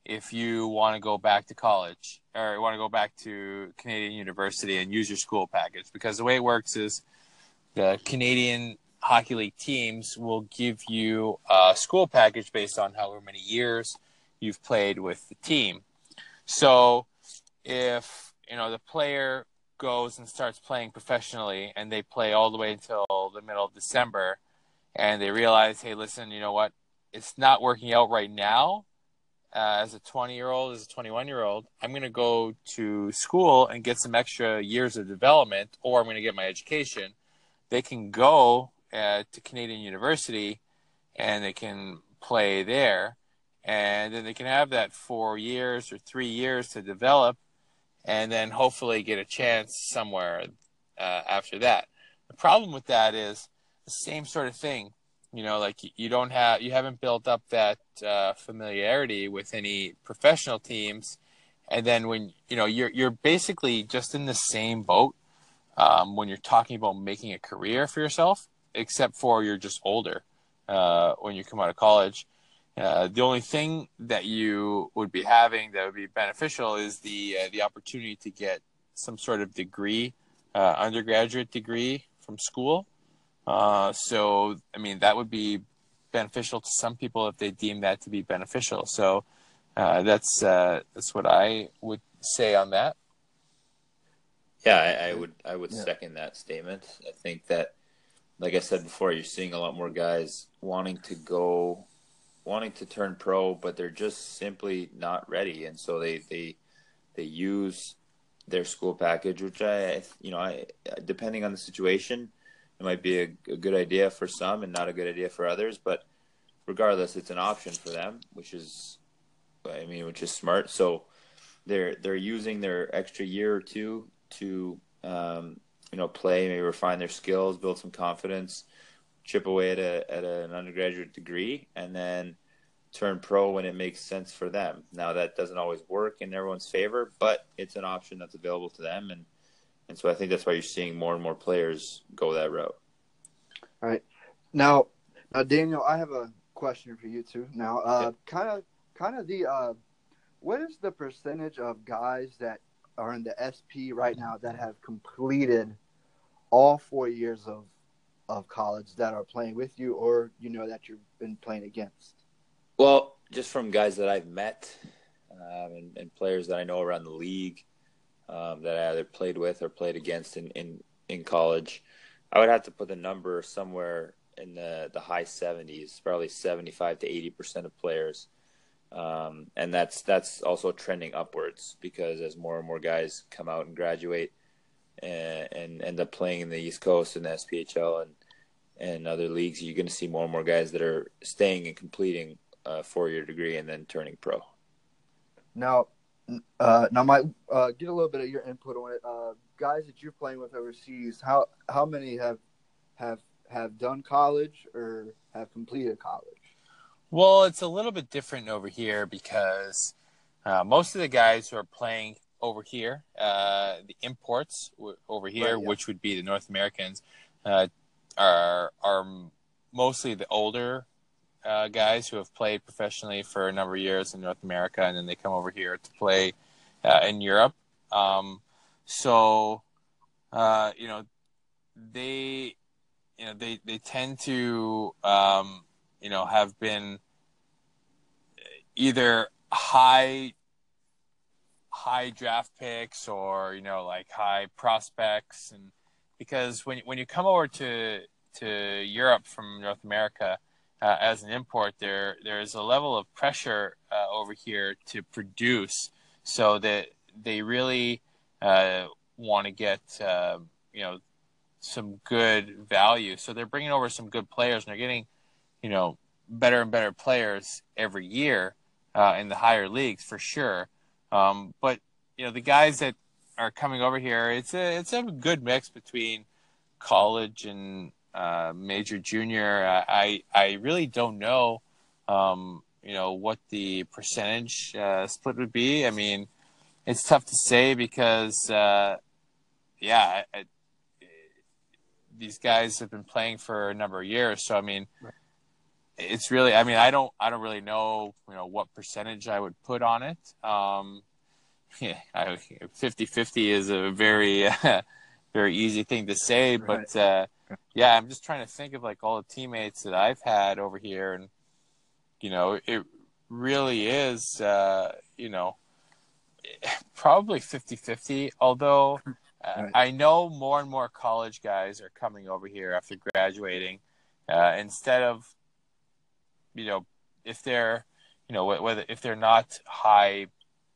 Speaker 1: if you want to go back to college or you want to go back to Canadian University and use your school package. Because the way it works is the Canadian Hockey League teams will give you a school package based on however many years you've played with the team. So if you know the player goes and starts playing professionally and they play all the way until the middle of December and they realize, hey, listen, you know what? It's not working out right now. Uh, as a 20 year old, as a 21 year old, I'm going to go to school and get some extra years of development, or I'm going to get my education. They can go uh, to Canadian University and they can play there. And then they can have that four years or three years to develop and then hopefully get a chance somewhere uh, after that. The problem with that is the same sort of thing. You know, like you don't have, you haven't built up that uh, familiarity with any professional teams, and then when you know you're you're basically just in the same boat um, when you're talking about making a career for yourself, except for you're just older uh, when you come out of college. Uh, the only thing that you would be having that would be beneficial is the uh, the opportunity to get some sort of degree, uh, undergraduate degree from school. Uh, so, I mean, that would be beneficial to some people if they deem that to be beneficial. So, uh, that's that's what I would say on that.
Speaker 3: Yeah, I, I would I would yeah. second that statement. I think that, like I said before, you're seeing a lot more guys wanting to go wanting to turn pro, but they're just simply not ready, and so they they they use their school package, which I you know I depending on the situation, it might be a, a good idea for some and not a good idea for others, but regardless, it's an option for them, which is I mean, which is smart. So they're they're using their extra year or two to um, you know play, maybe refine their skills, build some confidence, chip away at a at an undergraduate degree, and then turn pro when it makes sense for them. Now that doesn't always work in everyone's favor, but it's an option that's available to them, and and so I think that's why you're seeing more and more players go that route.
Speaker 2: All right, now, now Daniel, I have a question for you too. Now, uh, kind of, kind of the, uh, what is the percentage of guys that are in the SP right now that have completed all four years of of college that are playing with you or you know that you've been playing against?
Speaker 3: Well, just from guys that I've met um, and, and, players that I know around the league um, that I either played with or played against in, in, in college, I would have to put the number somewhere in the, the high 70s, probably 75 to 80% of players. Um, and that's that's also trending upwards because as more and more guys come out and graduate and, and end up playing in the East Coast and the SPHL and and other leagues, you're going to see more and more guys that are staying and completing a four-year degree and then turning pro.
Speaker 2: Now, uh, now, my uh, get a little bit of your input on it. Uh, guys that you're playing with overseas, how how many have have have done college or have completed college?
Speaker 1: Well, it's a little bit different over here because uh, most of the guys who are playing over here, uh, the imports over here, right, yeah. which would be the North Americans, uh, are are mostly the older uh, guys who have played professionally for a number of years in North America, and then they come over here to play uh, in Europe. Um, so, uh, you know, they, you know, they they tend to, um, you know, have been either high high draft picks or you know like high prospects and because when when you come over to to Europe from North America uh, as an import, there there is a level of pressure uh, over here to produce, so that they really uh, want to get uh, you know some good value. So they're bringing over some good players, and they're getting you know better and better players every year uh, in the higher leagues for sure. Um, but you know the guys that are coming over here, it's a it's a good mix between college and uh, major junior. I I really don't know, um, you know, what the percentage uh, split would be. I mean, it's tough to say because, uh, yeah, I, I, these guys have been playing for a number of years. So I mean, right. It's really. I mean, I don't I don't really know, you know, what percentage I would put on it. Um, yeah, 50-50 is a very very easy thing to say, right. but uh, yeah, I'm just trying to think of like all the teammates that I've had over here, and you know, it really is, uh, you know, probably 50-50. Although uh, right. I know more and more college guys are coming over here after graduating, uh, instead of, you know, if they're, you know, whether if they're not high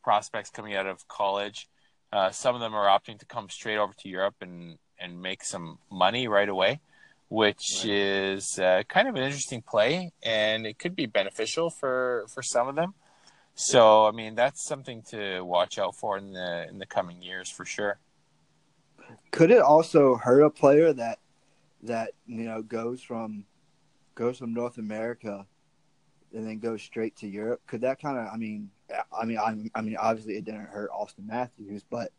Speaker 1: prospects coming out of college, uh, some of them are opting to come straight over to Europe and and make some money right away, which right. is uh, kind of an interesting play, and it could be beneficial for for some of them. So, I mean, that's something to watch out for in the in the coming years for sure.
Speaker 2: Could it also hurt a player that that you know goes from goes from North America and then go straight to Europe? Could that kind of? I mean, I mean, I, I mean, obviously it didn't hurt Auston Matthews, but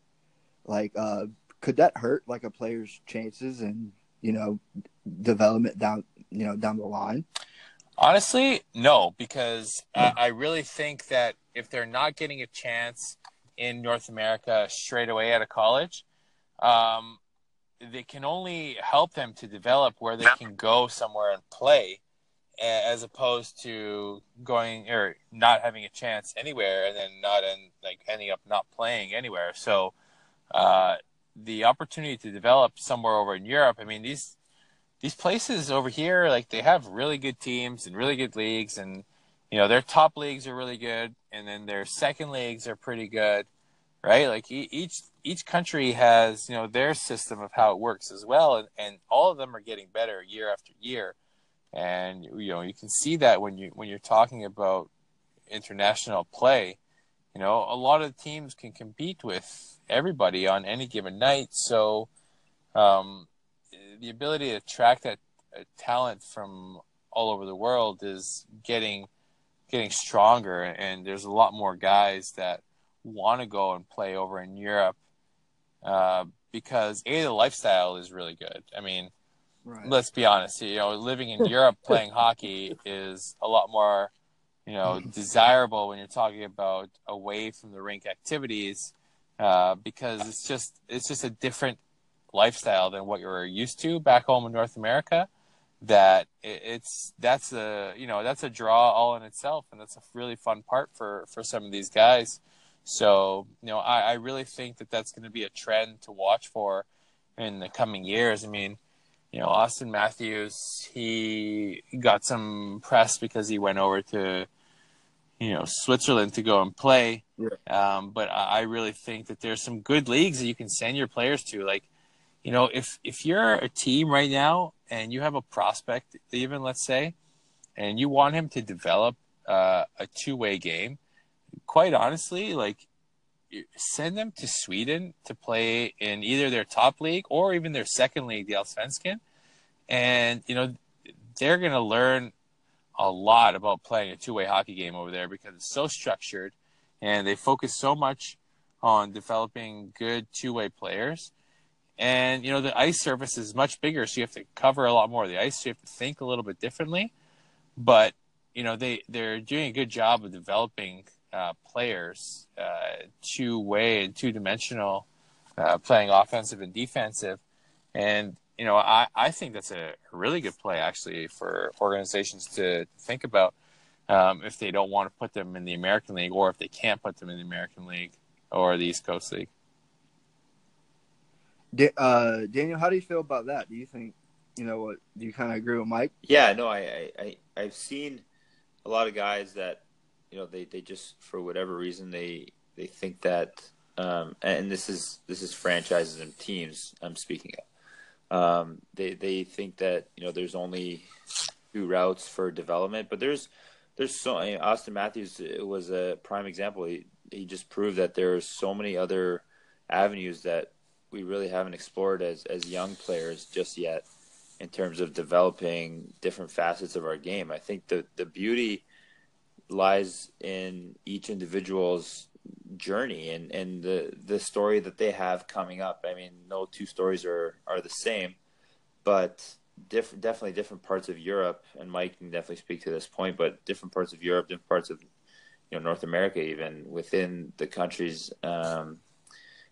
Speaker 2: like, uh, could that hurt like a player's chances and you know development down you know down the line?
Speaker 1: Honestly, no, because uh, I really think that if they're not getting a chance in North America straight away out of college, um, they can only help them to develop where they can go somewhere and play, as opposed to going or not having a chance anywhere and then not end like ending up not playing anywhere. So uh, the opportunity to develop somewhere over in Europe. I mean, these these places over here, like they have really good teams and really good leagues, and you know their top leagues are really good, and then their second leagues are pretty good, right? Like each each country has you know their system of how it works as well, and, and all of them are getting better year after year, and you know you can see that when you when you're talking about international play, you know a lot of teams can compete with everybody on any given night. So um, the ability to attract that uh, talent from all over the world is getting getting stronger, and there's a lot more guys that want to go and play over in Europe uh, because a the lifestyle is really good. I mean, right. let's be honest. You know, living in Europe playing hockey is a lot more you know desirable when you're talking about away from the rink activities uh, because it's just it's just a different lifestyle than what you're used to back home in North America. That it, it's that's a you know that's a draw all in itself, and that's a really fun part for for some of these guys. So you know, I, I really think that that's going to be a trend to watch for in the coming years. I mean, you know, Auston Matthews, he got some press because he went over to you know Switzerland to go and play. Yeah. Um, but I really think that there's some good leagues that you can send your players to. Like, you know, if if you're a team right now and you have a prospect, even let's say, and you want him to develop uh, a two way game, quite honestly, like send them to Sweden to play in either their top league or even their second league, the Allsvenskan, and you know they're going to learn a lot about playing a two-way hockey game over there because it's so structured and they focus so much on developing good two-way players. And you know the ice surface is much bigger, so you have to cover a lot more of the ice. So you have to think a little bit differently. But you know they they're doing a good job of developing uh, players uh, two-way and two-dimensional, uh, playing offensive and defensive. And you know, I, I think that's a really good play actually for organizations to think about um, if they don't want to put them in the American League or if they can't put them in the American League or the East Coast League.
Speaker 2: Uh, Daniel, how do you feel about that? Do you think you know what do you kind of agree with Mike?
Speaker 3: Yeah, no, I, I, I have seen a lot of guys that you know they, they just for whatever reason they they think that um, and this is this is franchises and teams I'm speaking of. Um, they they think that you know there's only two routes for development, but there's there's so I mean, Auston Matthews was a prime example. He he just proved that there are so many other avenues that we really haven't explored as as young players just yet in terms of developing different facets of our game. I think the the beauty lies in each individual's journey and, and the the story that they have coming up. I mean, no two stories are are the same, but different definitely different parts of Europe and Mike can definitely speak to this point, but different parts of Europe, different parts of you know North America even within the countries um,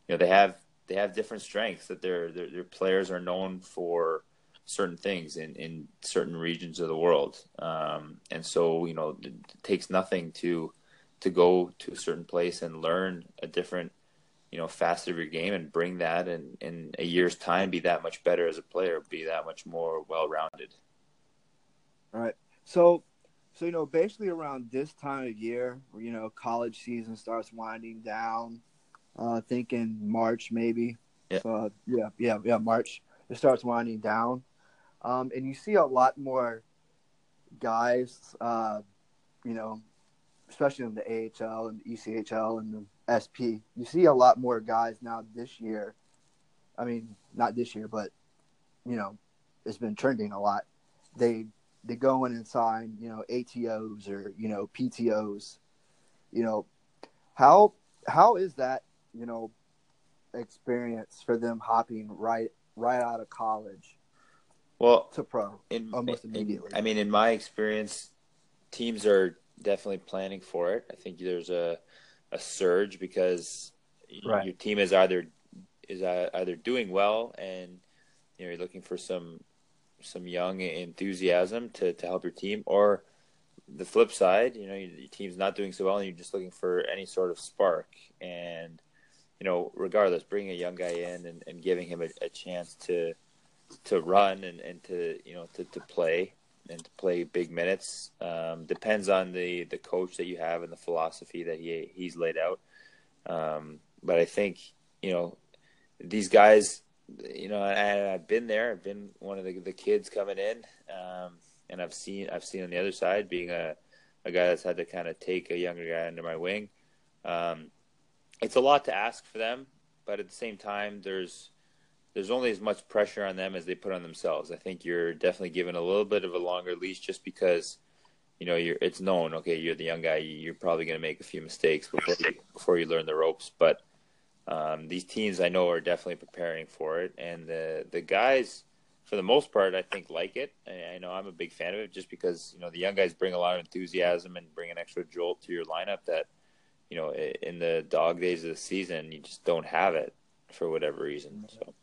Speaker 3: you know they have they have different strengths that their their, their players are known for certain things in, in certain regions of the world. Um, and so, you know, it takes nothing to to go to a certain place and learn a different, you know, facet of your game and bring that and in a year's time be that much better as a player, be that much more well rounded.
Speaker 2: All right. So so you know, basically around this time of year, where, you know, college season starts winding down, uh thinking March maybe.
Speaker 3: Yeah.
Speaker 2: So, uh, yeah, yeah, yeah, March. It starts winding down. Um, and you see a lot more guys, uh, you know, especially in the AHL and the ECHL and the SP. You see a lot more guys now this year. I mean, not this year, but you know, it's been trending a lot. They they go in and sign, you know, ATOs or you know PTOs. You know, how how is that, you know, experience for them hopping right right out of college
Speaker 3: well
Speaker 2: to pro
Speaker 3: in,
Speaker 2: almost
Speaker 3: in-
Speaker 2: immediately?
Speaker 3: I mean, in my experience, teams are definitely planning for it. I think there's a a surge because
Speaker 2: Right.
Speaker 3: your team is either is either doing well and you know you're looking for some some young enthusiasm to, to help your team or the flip side you know your, your team's not doing so well and you're just looking for any sort of spark and you know regardless bringing a young guy in and, and giving him a, a chance to to run and, and to you know to, to play and to play big minutes um, depends on the the coach that you have and the philosophy that he he's laid out. Um, but I think you know these guys, you know, I've been there. I've been one of the the kids coming in, um, and I've seen I've seen on the other side being a a guy that's had to kind of take a younger guy under my wing. Um, it's a lot to ask for them, but at the same time, there's there's only as much pressure on them as they put on themselves. I think you're definitely given a little bit of a longer leash just because you know you're it's known. Okay, you're the young guy. You're probably going to make a few mistakes before you, before you learn the ropes. But um, these teams I know are definitely preparing for it, and the the guys for the most part I think like it. I, I know I'm a big fan of it just because you know the young guys bring a lot of enthusiasm and bring an extra jolt to your lineup that you know in the dog days of the season you just don't have it for whatever reason. So.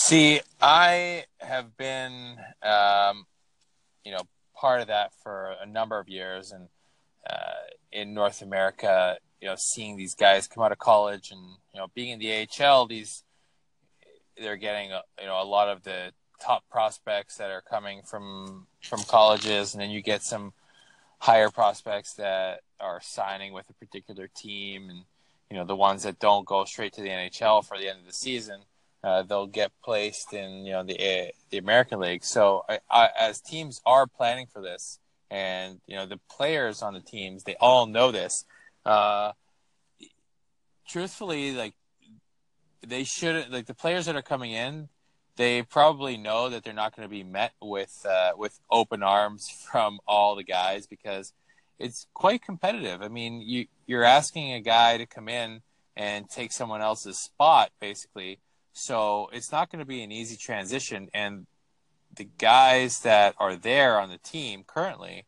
Speaker 1: See, I have been, um, you know, part of that for a number of years, and uh, in North America, you know, seeing these guys come out of college and you know, being in the AHL, these they're getting uh, you know a lot of the top prospects that are coming from from colleges, and then you get some higher prospects that are signing with a particular team, and you know the ones that don't go straight to the NHL for the end of the season uh, they'll get placed in you know the the American League. So I, I, as teams are planning for this, and you know the players on the teams, they all know this. Uh, truthfully, like they should like the players that are coming in, they probably know that they're not going to be met with uh, with open arms from all the guys because it's quite competitive. I mean, you you're asking a guy to come in and take someone else's spot, basically. So it's not going to be an easy transition. And the guys that are there on the team currently,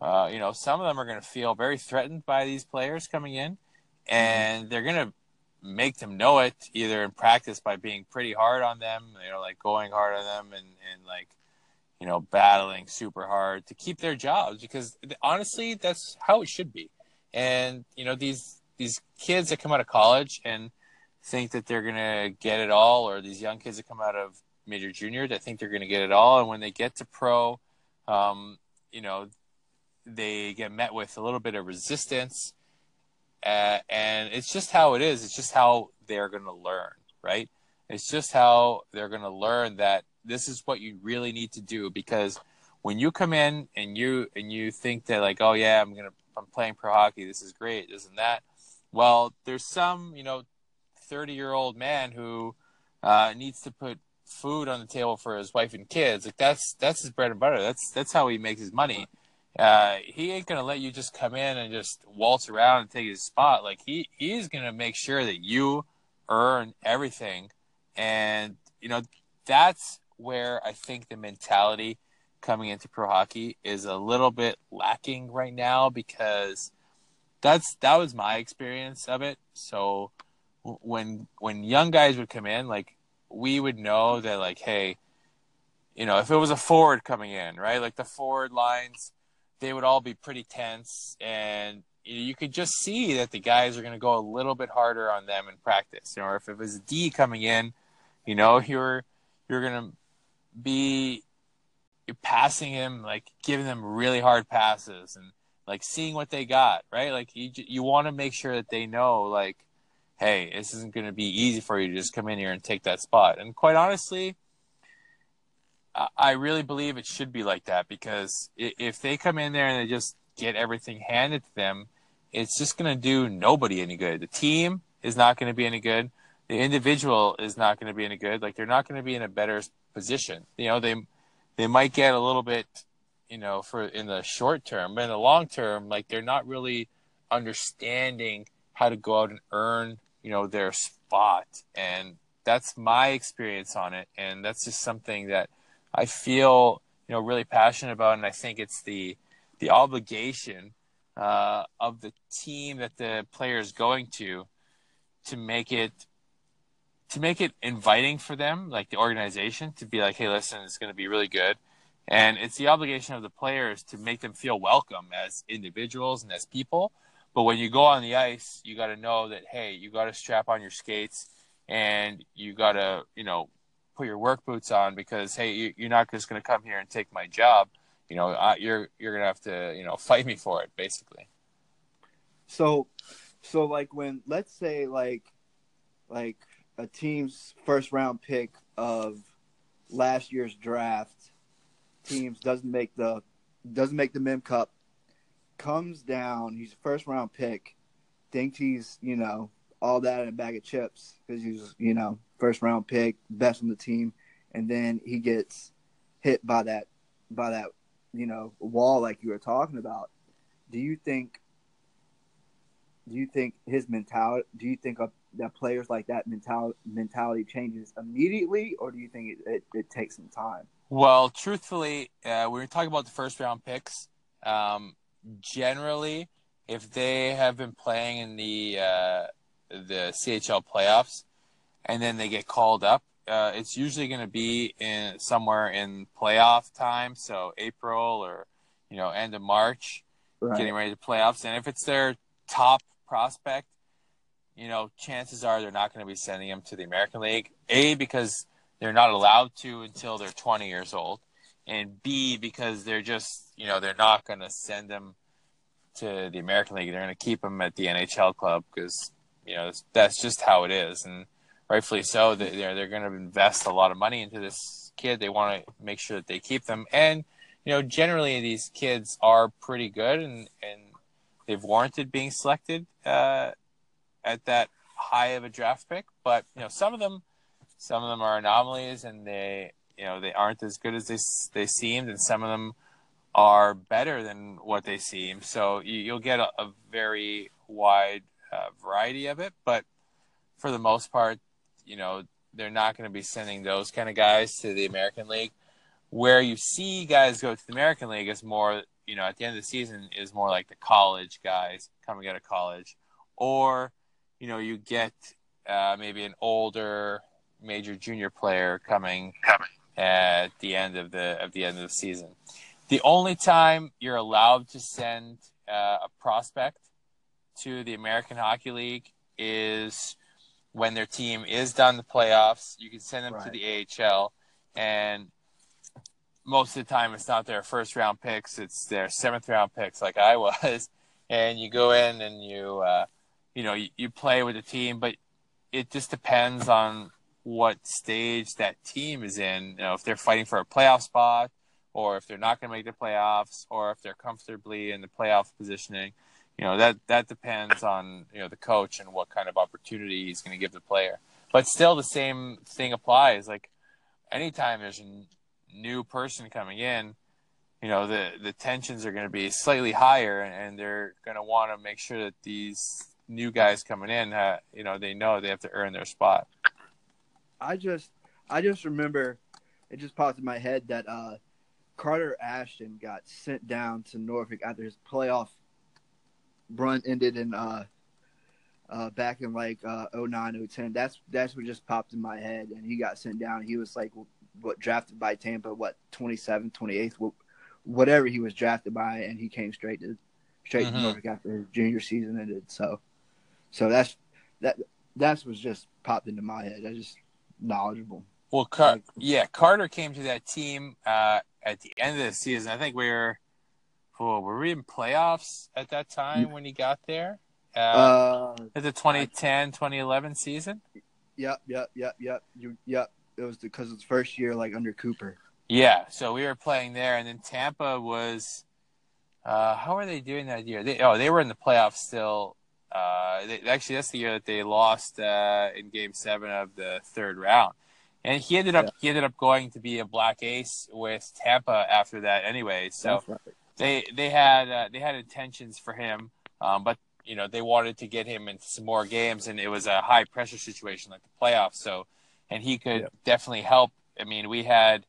Speaker 1: uh, you know, some of them are going to feel very threatened by these players coming in, and they're going to make them know it either in practice by being pretty hard on them, you know, like going hard on them and, and like, you know, battling super hard to keep their jobs because honestly, that's how it should be. And, you know, these, these kids that come out of college and think that they're going to get it all or these young kids that come out of major junior that think they're going to get it all, and when they get to pro, um, you know, they get met with a little bit of resistance, uh, and it's just how it is. It's just how they're going to learn, right? It's just how they're going to learn that this is what you really need to do because when you come in and you and you think that like, oh yeah, I'm gonna I'm playing pro hockey, this is great, and that. Well, there's some you know, thirty year old man who uh, needs to put food on the table for his wife and kids. Like that's that's his bread and butter. That's that's how he makes his money. Uh, he ain't gonna let you just come in and just waltz around and take his spot. Like he he's gonna make sure that you earn everything, and you know that's where I think the mentality coming into pro hockey is a little bit lacking right now because that's that was my experience of it. So when when young guys would come in, like we would know that like, hey, you know, if it was a forward coming in, right? Like the forward lines, they would all be pretty tense and you could just see that the guys are going to go a little bit harder on them in practice. You know, or if it was a D coming in, you know, you're you're going to be you're passing him, like giving them really hard passes and like seeing what they got, right? Like you you want to make sure that they know, like, hey, this isn't going to be easy for you to just come in here and take that spot. And quite honestly, I really believe it should be like that because if they come in there and they just get everything handed to them, it's just going to do nobody any good. The team is not going to be any good. The individual is not going to be any good. Like they're not going to be in a better position. You know, they they might get a little bit, you know, for in the short term, but in the long term, like they're not really understanding how to go out and earn, you know, their spot. And that's my experience on it. And that's just something that I feel, you know, really passionate about. And I think it's the, the obligation uh, of the team that the player is going to to make it to make it inviting for them, like the organization, to be like, hey, listen, it's going to be really good. And it's the obligation of the players to make them feel welcome as individuals and as people. But when you go on the ice, you got to know that, hey, you got to strap on your skates and you got to, you know, put your work boots on because, hey, you're not just going to come here and take my job. You know, you're you're going to have to, you know, fight me for it, basically.
Speaker 2: So, so like when let's say like, like a team's first round pick of last year's draft teams doesn't make the doesn't make the Mem Cup comes down he's a first round pick thinks he's you know all that in a bag of chips because he's you know first round pick best on the team and then he gets hit by that by that you know wall like you were talking about do you think do you think his mentality do you think that players like that mentality mentality changes immediately, or do you think it, it, it takes some time?
Speaker 1: Well, truthfully, uh, we were talking about the first round picks. Um, generally, if they have been playing in the uh, the CHL playoffs and then they get called up, uh, it's usually going to be in somewhere in playoff time, so April or you know end of March, right. getting ready to playoffs. And if it's their top prospect, you know, chances are they're not going to be sending them to the American League. A because they're not allowed to until they're 20 years old, and B because they're just, you know, they're not going to send them to the American League. They're going to keep them at the NHL club because, you know, that's just how it is, and rightfully so. They're they're going to invest a lot of money into this kid. They want to make sure that they keep them, and you know, generally these kids are pretty good, and and they've warranted being selected. Uh, at that high of a draft pick, but you know some of them, some of them are anomalies, and they you know they aren't as good as they they seemed, and some of them are better than what they seem. So you, will get a, a, very wide uh, variety of it, but for the most part, you know they're not going to be sending those kind of guys to the American League. Where you see guys go to the American League is more, you know, at the end of the season is more like the college guys coming out of college, or you know, you get uh, maybe an older major junior player coming coming at the end of the of the end of the season. The only time you're allowed to send uh, a prospect to the American Hockey League is when their team is done the playoffs. You can send them right. to the AHL, and most of the time it's not their first round picks; it's their seventh round picks, like I was. And you go in and you, uh, you know, you, you play with the team, but it just depends on what stage that team is in. You know, if they're fighting for a playoff spot, or if they're not going to make the playoffs, or if they're comfortably in the playoff positioning. You know that that depends on you know the coach and what kind of opportunity he's going to give the player. But still, the same thing applies. Like anytime there's a new person coming in, you know the the tensions are going to be slightly higher, and they're going to want to make sure that these new guys coming in, uh, you know, they know they have to earn their spot.
Speaker 2: I just I just remember it just popped in my head that uh, Carter Ashton got sent down to Norfolk after his playoff run ended in uh, uh, back in like uh, 09, 010. That's that's what just popped in my head, and he got sent down. He was like what drafted by Tampa, what 27, 28th, whatever he was drafted by, and he came straight to straight mm-hmm. to Norfolk after his junior season ended. So, so that's that that's was just popped into my head. I just knowledgeable.
Speaker 1: Well, Car- yeah, Carter came to that team uh, at the end of the season. I think we were, oh, were we in playoffs at that time when he got there? Uh, uh, at the 2010, 2011 season?
Speaker 2: Yep, yep, yep, yep. You, yep. It was because it's first year like under Cooper.
Speaker 1: Yeah, so we were playing there, and then Tampa was. Uh, how are they doing that year? They, oh, they were in the playoffs still. Uh, they, actually, that's the year that they lost uh, in Game Seven of the third round, and he ended up yeah. he ended up going to be a black ace with Tampa after that. Anyway, so right. they they had uh, they had intentions for him, um, but you know they wanted to get him into some more games, and it was a high pressure situation like the playoffs. So, and he could yeah. definitely help. I mean, we had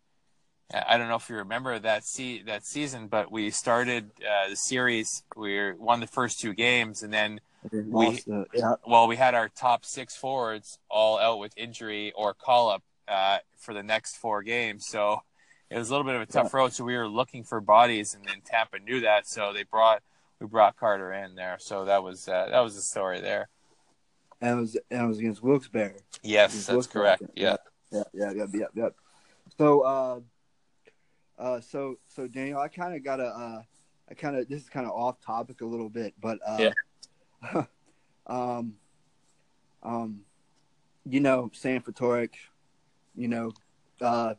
Speaker 1: I don't know if you remember that se- that season, but we started uh, the series. We won the first two games, and then we yeah. well we had our top six forwards all out with injury or call up uh, for the next four games. So it was a little bit of a tough yeah. road. So we were looking for bodies, and then Tampa knew that, so they brought we brought Carter in there. So that was uh, that was the story there.
Speaker 2: And it was and it was against Wilkes-Barre.
Speaker 1: Yes, that's Wilkes-Barre. correct. Yeah.
Speaker 2: Yeah, yeah, yeah, yeah, yeah. So. Uh, uh, so so Daniel, I kind of got a, uh, I kind of this is kind of off topic a little bit, but uh, yeah. um, um, you know, Sam Ftorek, you know, uh,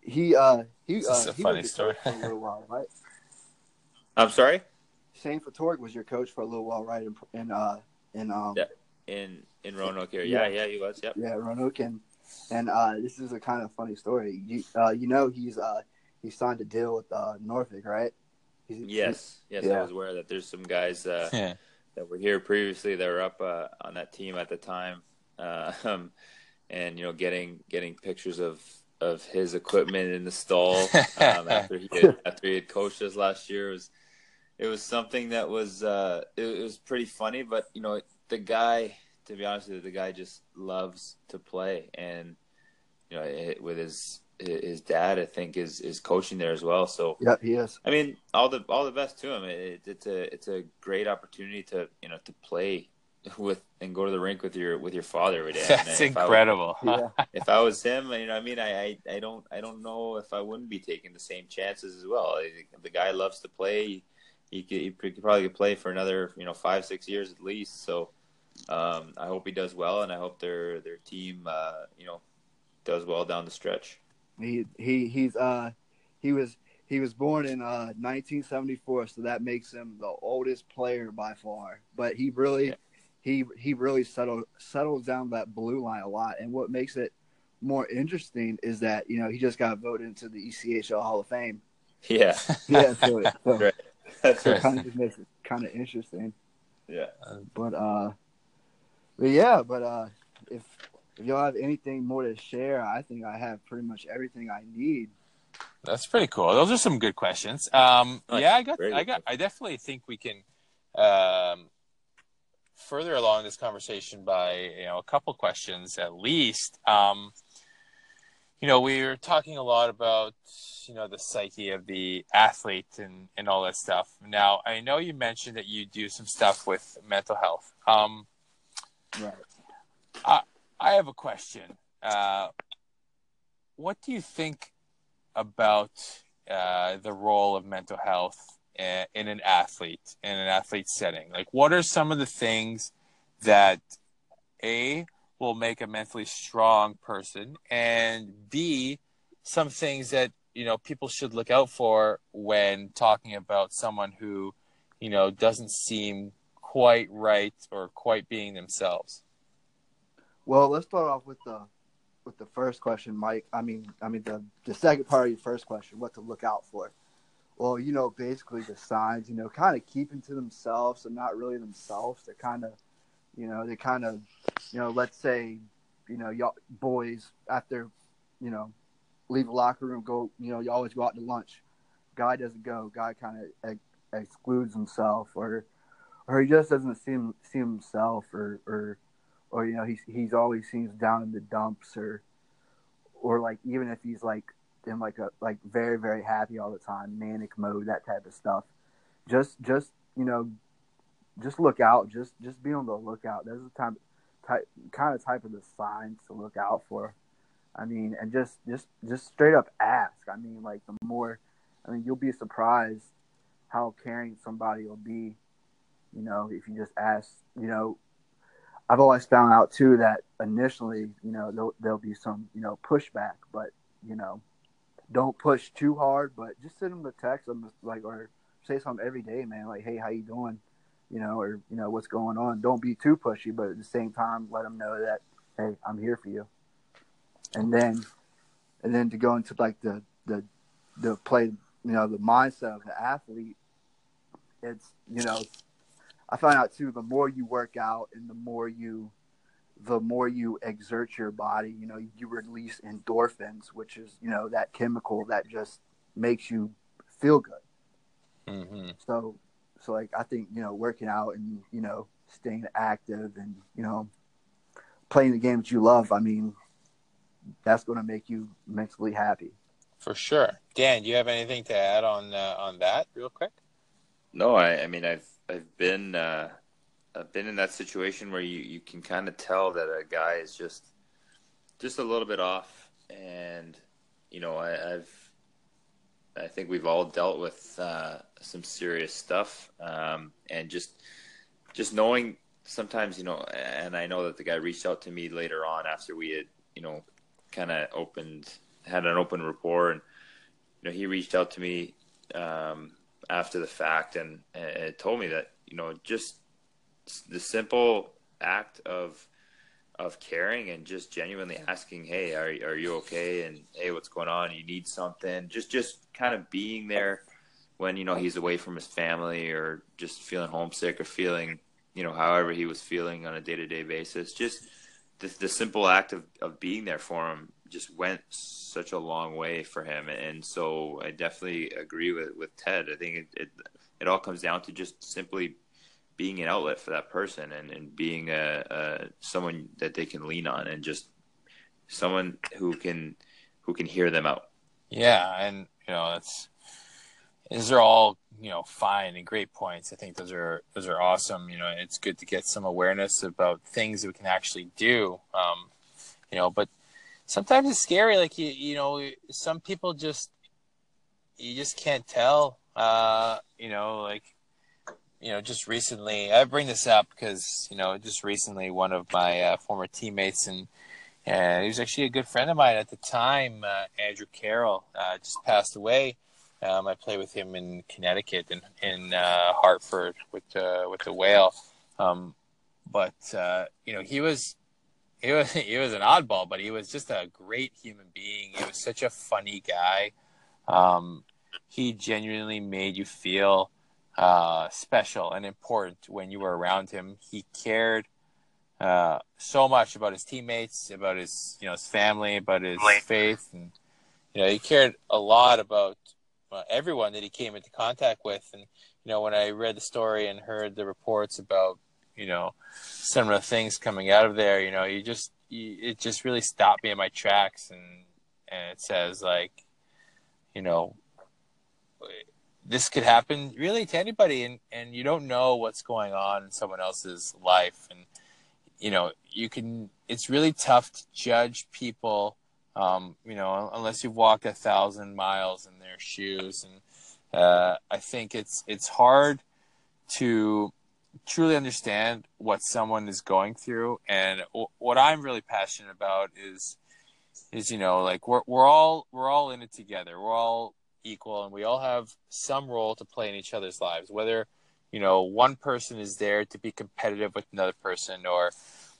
Speaker 2: he uh he
Speaker 1: this uh,
Speaker 2: a
Speaker 1: he funny story.
Speaker 2: for a little while, right?
Speaker 3: I'm sorry.
Speaker 2: Sam Ftorek was your coach for a little while, right? In, in uh in um
Speaker 3: yeah. in in Roanoke here. Yeah, yeah, yeah, he was. Yep.
Speaker 2: Yeah, Roanoke and and uh, this is a kind of funny story. You, uh, you know, he's uh, he signed a deal with uh, Norfolk, right?
Speaker 3: He's, yes, yes, yeah. I was aware that there's some guys uh, yeah. that were here previously that were up uh, on that team at the time, um, and you know, getting getting pictures of of his equipment in the stall um, after he had, after he had coached us last year it was it was something that was uh, it, it was pretty funny, but you know, the guy to be honest with you, the guy just loves to play, and you know, it, with his his dad, I think is is coaching there as well. So
Speaker 2: yeah, he is.
Speaker 3: I mean, all the all the best to him. It, it's a it's a great opportunity to you know to play with and go to the rink with your with your father every day.
Speaker 1: That's if incredible.
Speaker 3: I was, yeah. If I was him, you know, I mean, I, I I don't I don't know if I wouldn't be taking the same chances as well. The guy loves to play. He could, he could probably play for another you know five six years at least. So um, I hope he does well, and I hope their their team, uh, you know, does well down the stretch.
Speaker 2: He he he's uh he was he was born in uh 1974, so that makes him the oldest player by far. But he really yeah. he he really settled settles down that blue line a lot, and what makes it more interesting is that you know he just got voted into the ECHL Hall of Fame.
Speaker 3: Yeah,
Speaker 2: yeah, so, so, right. That's so right. kind of makes it kind of interesting.
Speaker 3: Yeah,
Speaker 2: but uh, but yeah, but uh, if if y'all have anything more to share, I think I have pretty much everything I need.
Speaker 1: That's pretty cool. Those are some good questions. Um, yeah, I got, I got, I definitely think we can um, further along this conversation by you know a couple questions at least. Um, you know, we were talking a lot about you know the psyche of the athlete and and all that stuff. Now, I know you mentioned that you do some stuff with mental health. Um,
Speaker 2: Right.
Speaker 1: I I have a question. Uh, what do you think about uh, the role of mental health in, in an athlete in an athlete setting? Like, what are some of the things that a will make a mentally strong person, and b some things that you know people should look out for when talking about someone who you know doesn't seem quite right or quite being themselves.
Speaker 2: Well, let's start off with the with the first question, Mike. I mean, I mean the the second part of your first question, what to look out for. Well, you know, basically the signs, you know, kind of keeping to themselves and not really themselves. They're kind of, you know, they kind of, you know, let's say, you know, y'all boys after, you know, leave the locker room, go, you know, you always go out to lunch. Guy doesn't go. Guy kind of ex- excludes himself, or, or he just doesn't seem see himself, or, or or you know he's he's always seems down in the dumps or or like even if he's like in like a like very very happy all the time manic mode that type of stuff just just you know just look out just just be on the lookout. There's a time type kind of type of the signs to look out for. I mean and just just just straight up ask. I mean like the more i mean you'll be surprised how caring somebody will be you know if you just ask you know I've always found out too that initially, you know, there'll, there'll be some, you know, pushback, but you know, don't push too hard, but just send them a text them like or say something every day, man, like, hey, how you doing? You know, or you know, what's going on? Don't be too pushy, but at the same time, let them know that, hey, I'm here for you. And then, and then to go into like the the the play, you know, the mindset of the athlete, it's you know I found out too, the more you work out and the more you, the more you exert your body, you know, you release endorphins, which is, you know, that chemical that just makes you feel good. Mm-hmm. So, so like, I think, you know, working out and, you know, staying active and, you know, playing the games you love, I mean, that's going to make you mentally happy.
Speaker 1: For sure. Dan, do you have anything to add on, uh, on that real quick?
Speaker 3: No, I, I mean, I've, I've been uh, I've been in that situation where you, you can kind of tell that a guy is just just a little bit off, and you know I, have I think we've all dealt with uh, some serious stuff, um, and just just knowing sometimes you know, and I know that the guy reached out to me later on after we had you know kind of opened had an open rapport, and you know he reached out to me. Um, after the fact, and, and it told me that you know just the simple act of of caring and just genuinely asking, "Hey, are are you okay?" and "Hey, what's going on? You need something?" Just just kind of being there when you know he's away from his family or just feeling homesick or feeling you know however he was feeling on a day to day basis. Just the, the simple act of, of being there for him just went such a long way for him. And so I definitely agree with, with Ted. I think it, it, it all comes down to just simply being an outlet for that person and, and being a, a someone that they can lean on and just someone who can who can hear them out.
Speaker 1: Yeah, and you know that's these are all you know fine and great points. I think those are those are awesome. You know, it's good to get some awareness about things that we can actually do. Um, you know, but sometimes it's scary. Like you, you know, some people just you just can't tell. Uh, you know, like you know, just recently, I bring this up because you know, just recently, one of my uh, former teammates and and he was actually a good friend of mine at the time, uh, Andrew Carroll, uh, just passed away. Um, I played with him in Connecticut and in, in uh, Hartford with with the Whale. Um, but uh, you know, he was he was he was an oddball, but he was just a great human being. He was such a funny guy. Um, he genuinely made you feel uh, special and important when you were around him. He cared uh, so much about his teammates, about his you know his family, about his faith, and you know he cared a lot about uh, everyone that he came into contact with. And you know, when I read the story and heard the reports about you know some of the things coming out of there, you know, you just you, it just really stopped me in my tracks. And and it says like, you know, this could happen really to anybody, and and you don't know what's going on in someone else's life, and you know you can. It's really tough to judge people Um, you know, unless you've walked a thousand miles in their shoes, and uh, I think it's it's hard to truly understand what someone is going through. And w- what I'm really passionate about is is you know like we're we're all we're all in it together. We're all equal, and we all have some role to play in each other's lives. Whether you know one person is there to be competitive with another person, or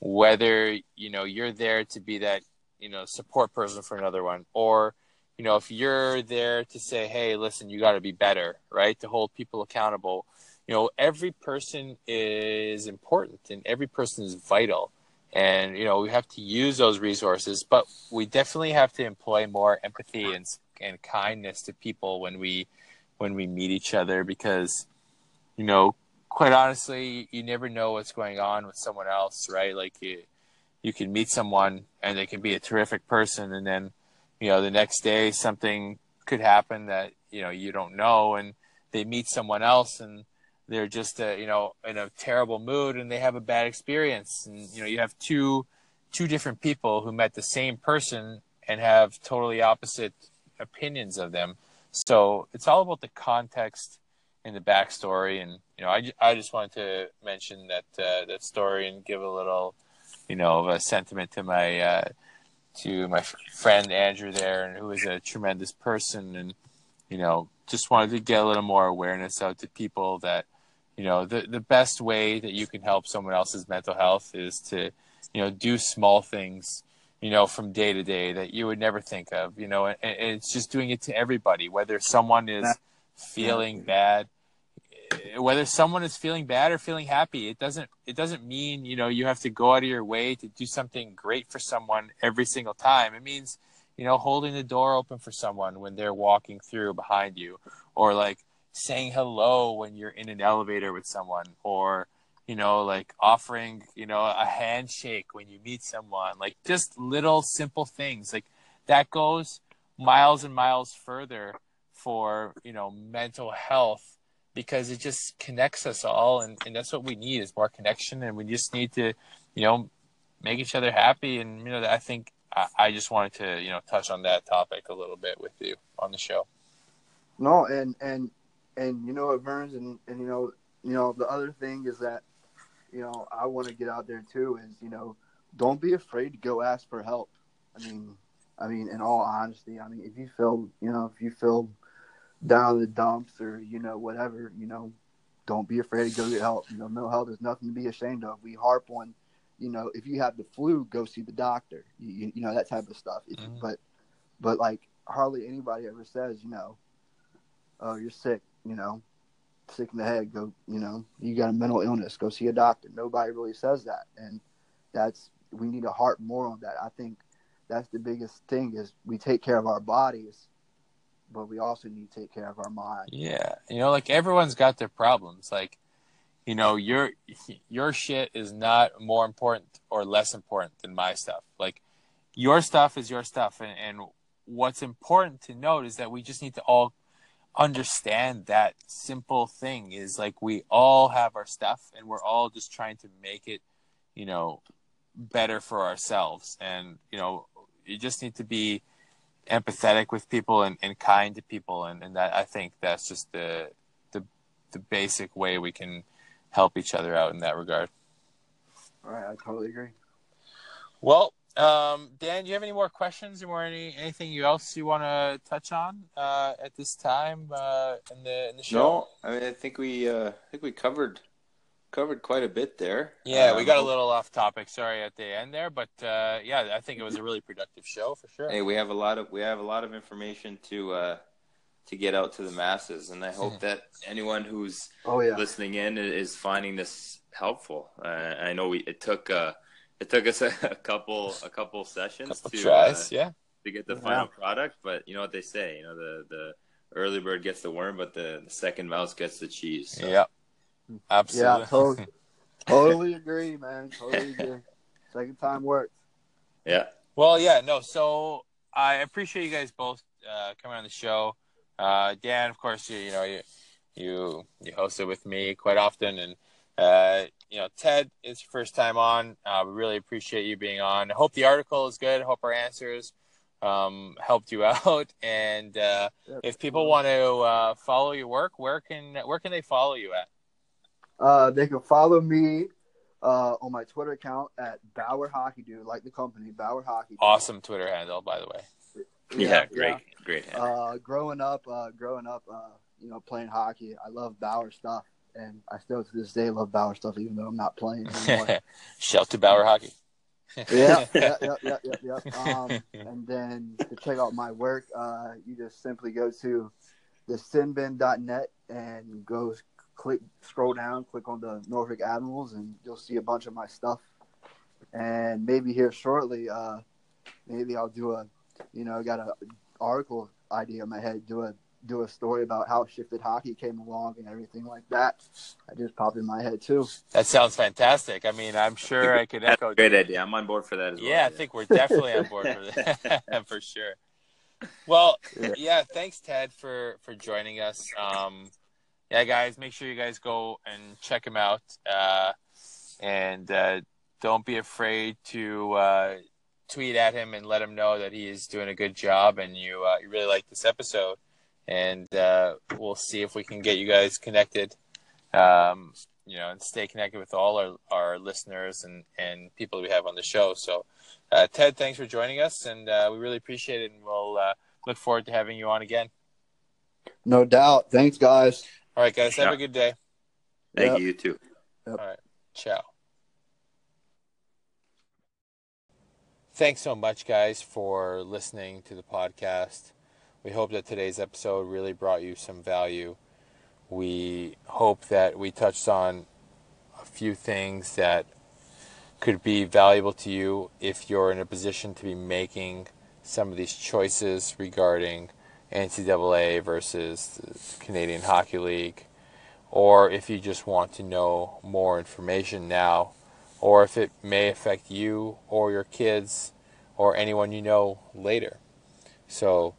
Speaker 1: whether you know you're there to be that you know support person for another one, or you know if you're there to say, hey, listen, you got to be better, right? To hold people accountable. You know, every person is important, and every person is vital. And you know we have to use those resources but we definitely have to employ more empathy and and kindness to people when we when we meet each other because you know quite honestly you never know what's going on with someone else right? Like you you can meet someone and they can be a terrific person and then you know the next day something could happen that you know you don't know and they meet someone else and they're just uh, you know in a terrible mood and they have a bad experience and you know you have two two different people who met the same person and have totally opposite opinions of them. So it's all about the context and the backstory. And you know, I, I just wanted to mention that uh, that story and give a little, you know, of a sentiment to my uh, to my friend Andrew there, and who is a tremendous person, and you know, just wanted to get a little more awareness out to people that you know the the best way that you can help someone else's mental health is to you know do small things you know, from day to day that you would never think of, you know, and, and it's just doing it to everybody, whether someone is feeling bad, eh, whether someone is feeling bad or feeling happy, it doesn't, it doesn't mean, you know, you have to go out of your way to do something great for someone every single time. It means, you know, holding the door open for someone when they're walking through behind you or like saying hello when you're in an elevator with someone or, you know, like offering, you know, a handshake when you meet someone, like just little simple things like that goes miles and miles further for, you know, mental health because it just connects us all. And, and that's what we need is more connection. And we just need to, you know, make each other happy. And, you know, I think I, I just wanted to, you know, touch on that topic a little bit with you on the show.
Speaker 2: No, and, and, and, you know, it burns. And, and, you know, you know, the other thing is that you know, I want to get out there too is, you know, don't be afraid to go ask for help. I mean, I mean, in all honesty, I mean, if you feel, you know, if you feel down in the dumps or, you know, whatever, you know, don't be afraid to go get help. You know, mental health is nothing to be ashamed of. We harp on, you know, if you have the flu, go see the doctor. You, you know, that type of stuff. Mm-hmm. But, but like hardly anybody ever says, you know, oh, you're sick, you know, sick in the head, go, you know, you got a mental illness, go see a doctor. Nobody really says that. And that's, we need to harp more on that. I think that's the biggest thing is we take care of our bodies, but we also need to take care of our mind.
Speaker 1: Yeah. You know, like everyone's got their problems. Like, you know, your, your shit is not more important or less important than my stuff. Like your stuff is your stuff. And, and what's important to note is that we just need to all understand that simple thing is like we all have our stuff and we're all just trying to make it you know better for ourselves. And you know you just need to be empathetic with people and, and kind to people. And, and that i think that's just the, the the basic way we can help each other out in that regard.
Speaker 2: All right i totally agree.
Speaker 1: Well um, Dan, do you have any more questions or any anything else you want to touch on uh, at this time uh, in the in the show?
Speaker 3: No, I mean I think we uh, I think we covered covered quite a bit there.
Speaker 1: Yeah, um, we got a little off topic. Sorry at the end there, but uh, yeah, I think it was a really productive show for sure.
Speaker 3: Hey, we have a lot of we have a lot of information to uh, to get out to the masses, and I hope that anyone who's oh, yeah. listening in is finding this helpful. Uh, I know we it took it took us a, a couple a couple sessions couple to
Speaker 1: tries, uh, yeah,
Speaker 3: to get the yeah. final product. But you know what they say, you know the the early bird gets the worm, but the, the second mouse gets the cheese.
Speaker 1: So. Yeah, absolutely.
Speaker 2: Yeah, totally, totally agree, man. Totally agree. Second time works.
Speaker 3: Yeah.
Speaker 1: Well, yeah, no. So I appreciate you guys both uh, coming on the show. Uh, Dan, of course, you, you know you you you hosted with me quite often, and uh, you know, Ted, it's your first time on. Uh, we really appreciate you being on. I hope the article is good. Hope our answers um, helped you out. And uh, if people want to uh, follow your work, where can where can they follow you at?
Speaker 2: Uh, they can follow me uh, on my Twitter account at Bauer Hockey Dude, like the company Bauer Hockey. Dude.
Speaker 1: Awesome Twitter handle, by the way.
Speaker 3: Yeah, great, great.
Speaker 2: yeah. Uh, growing up, uh, growing up, uh, you know, playing hockey, I love Bauer stuff, and I still to this day love Bauer stuff, even though I'm not playing.
Speaker 1: Shout to Bauer Hockey.
Speaker 2: yeah, yeah, yeah, yeah, yeah, yeah. Um, and then to check out my work, uh, you just simply go to the sinbin.net and go click, scroll down, click on the Norfolk Admirals, and you'll see a bunch of my stuff. And maybe here shortly, uh, maybe I'll do a, you know, got an article idea in my head, do a do a story about how shifted hockey came along and everything like that. I just popped in my head too.
Speaker 1: That sounds fantastic. I mean, I'm sure I could
Speaker 3: That's
Speaker 1: echo.
Speaker 3: a great idea. I'm on board for that as well.
Speaker 1: Yeah, I think we're definitely on board for that for sure. Well,
Speaker 2: Yeah.
Speaker 1: yeah, thanks Ted for for joining us. Um, yeah, guys, make sure you guys go and check him out, uh, and uh, don't be afraid to uh, tweet at him and let him know that he is doing a good job and you uh, you really like this episode. And uh, we'll see if we can get you guys connected. Um, you know, and stay connected with all our, our listeners and, and people we have on the show. So, uh, Ted, thanks for joining us, and uh, we really appreciate it. And we'll uh, look forward to having you on again.
Speaker 2: No doubt. Thanks, guys.
Speaker 1: All right, guys, have
Speaker 3: Yeah.
Speaker 1: a good day.
Speaker 3: Thank
Speaker 2: Yep.
Speaker 3: you. You too.
Speaker 1: All right, ciao. Thanks so much, guys, for listening to the podcast. We hope that today's episode really brought you some value. We hope that we touched on a few things that could be valuable to you if you're in a position to be making some of these choices regarding NCAA versus the Canadian Hockey League, or if you just want to know more information now, or if it may affect you or your kids or anyone you know later. So,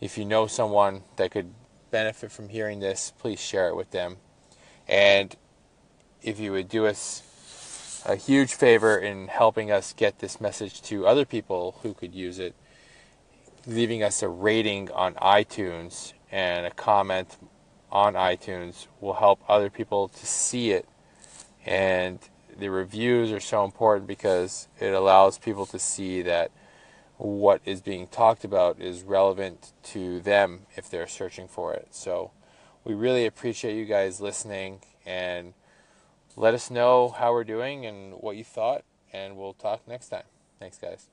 Speaker 1: if you know someone that could benefit from hearing this, please share it with them. And if you would do us a huge favor in helping us get this message to other people who could use it, leaving us a rating on iTunes and a comment on iTunes will help other people to see it. And the reviews are so important because it allows people to see that what is being talked about is relevant to them if they're searching for it. So we really appreciate you guys listening and let us know how we're doing and what you thought, and we'll talk next time. Thanks, guys.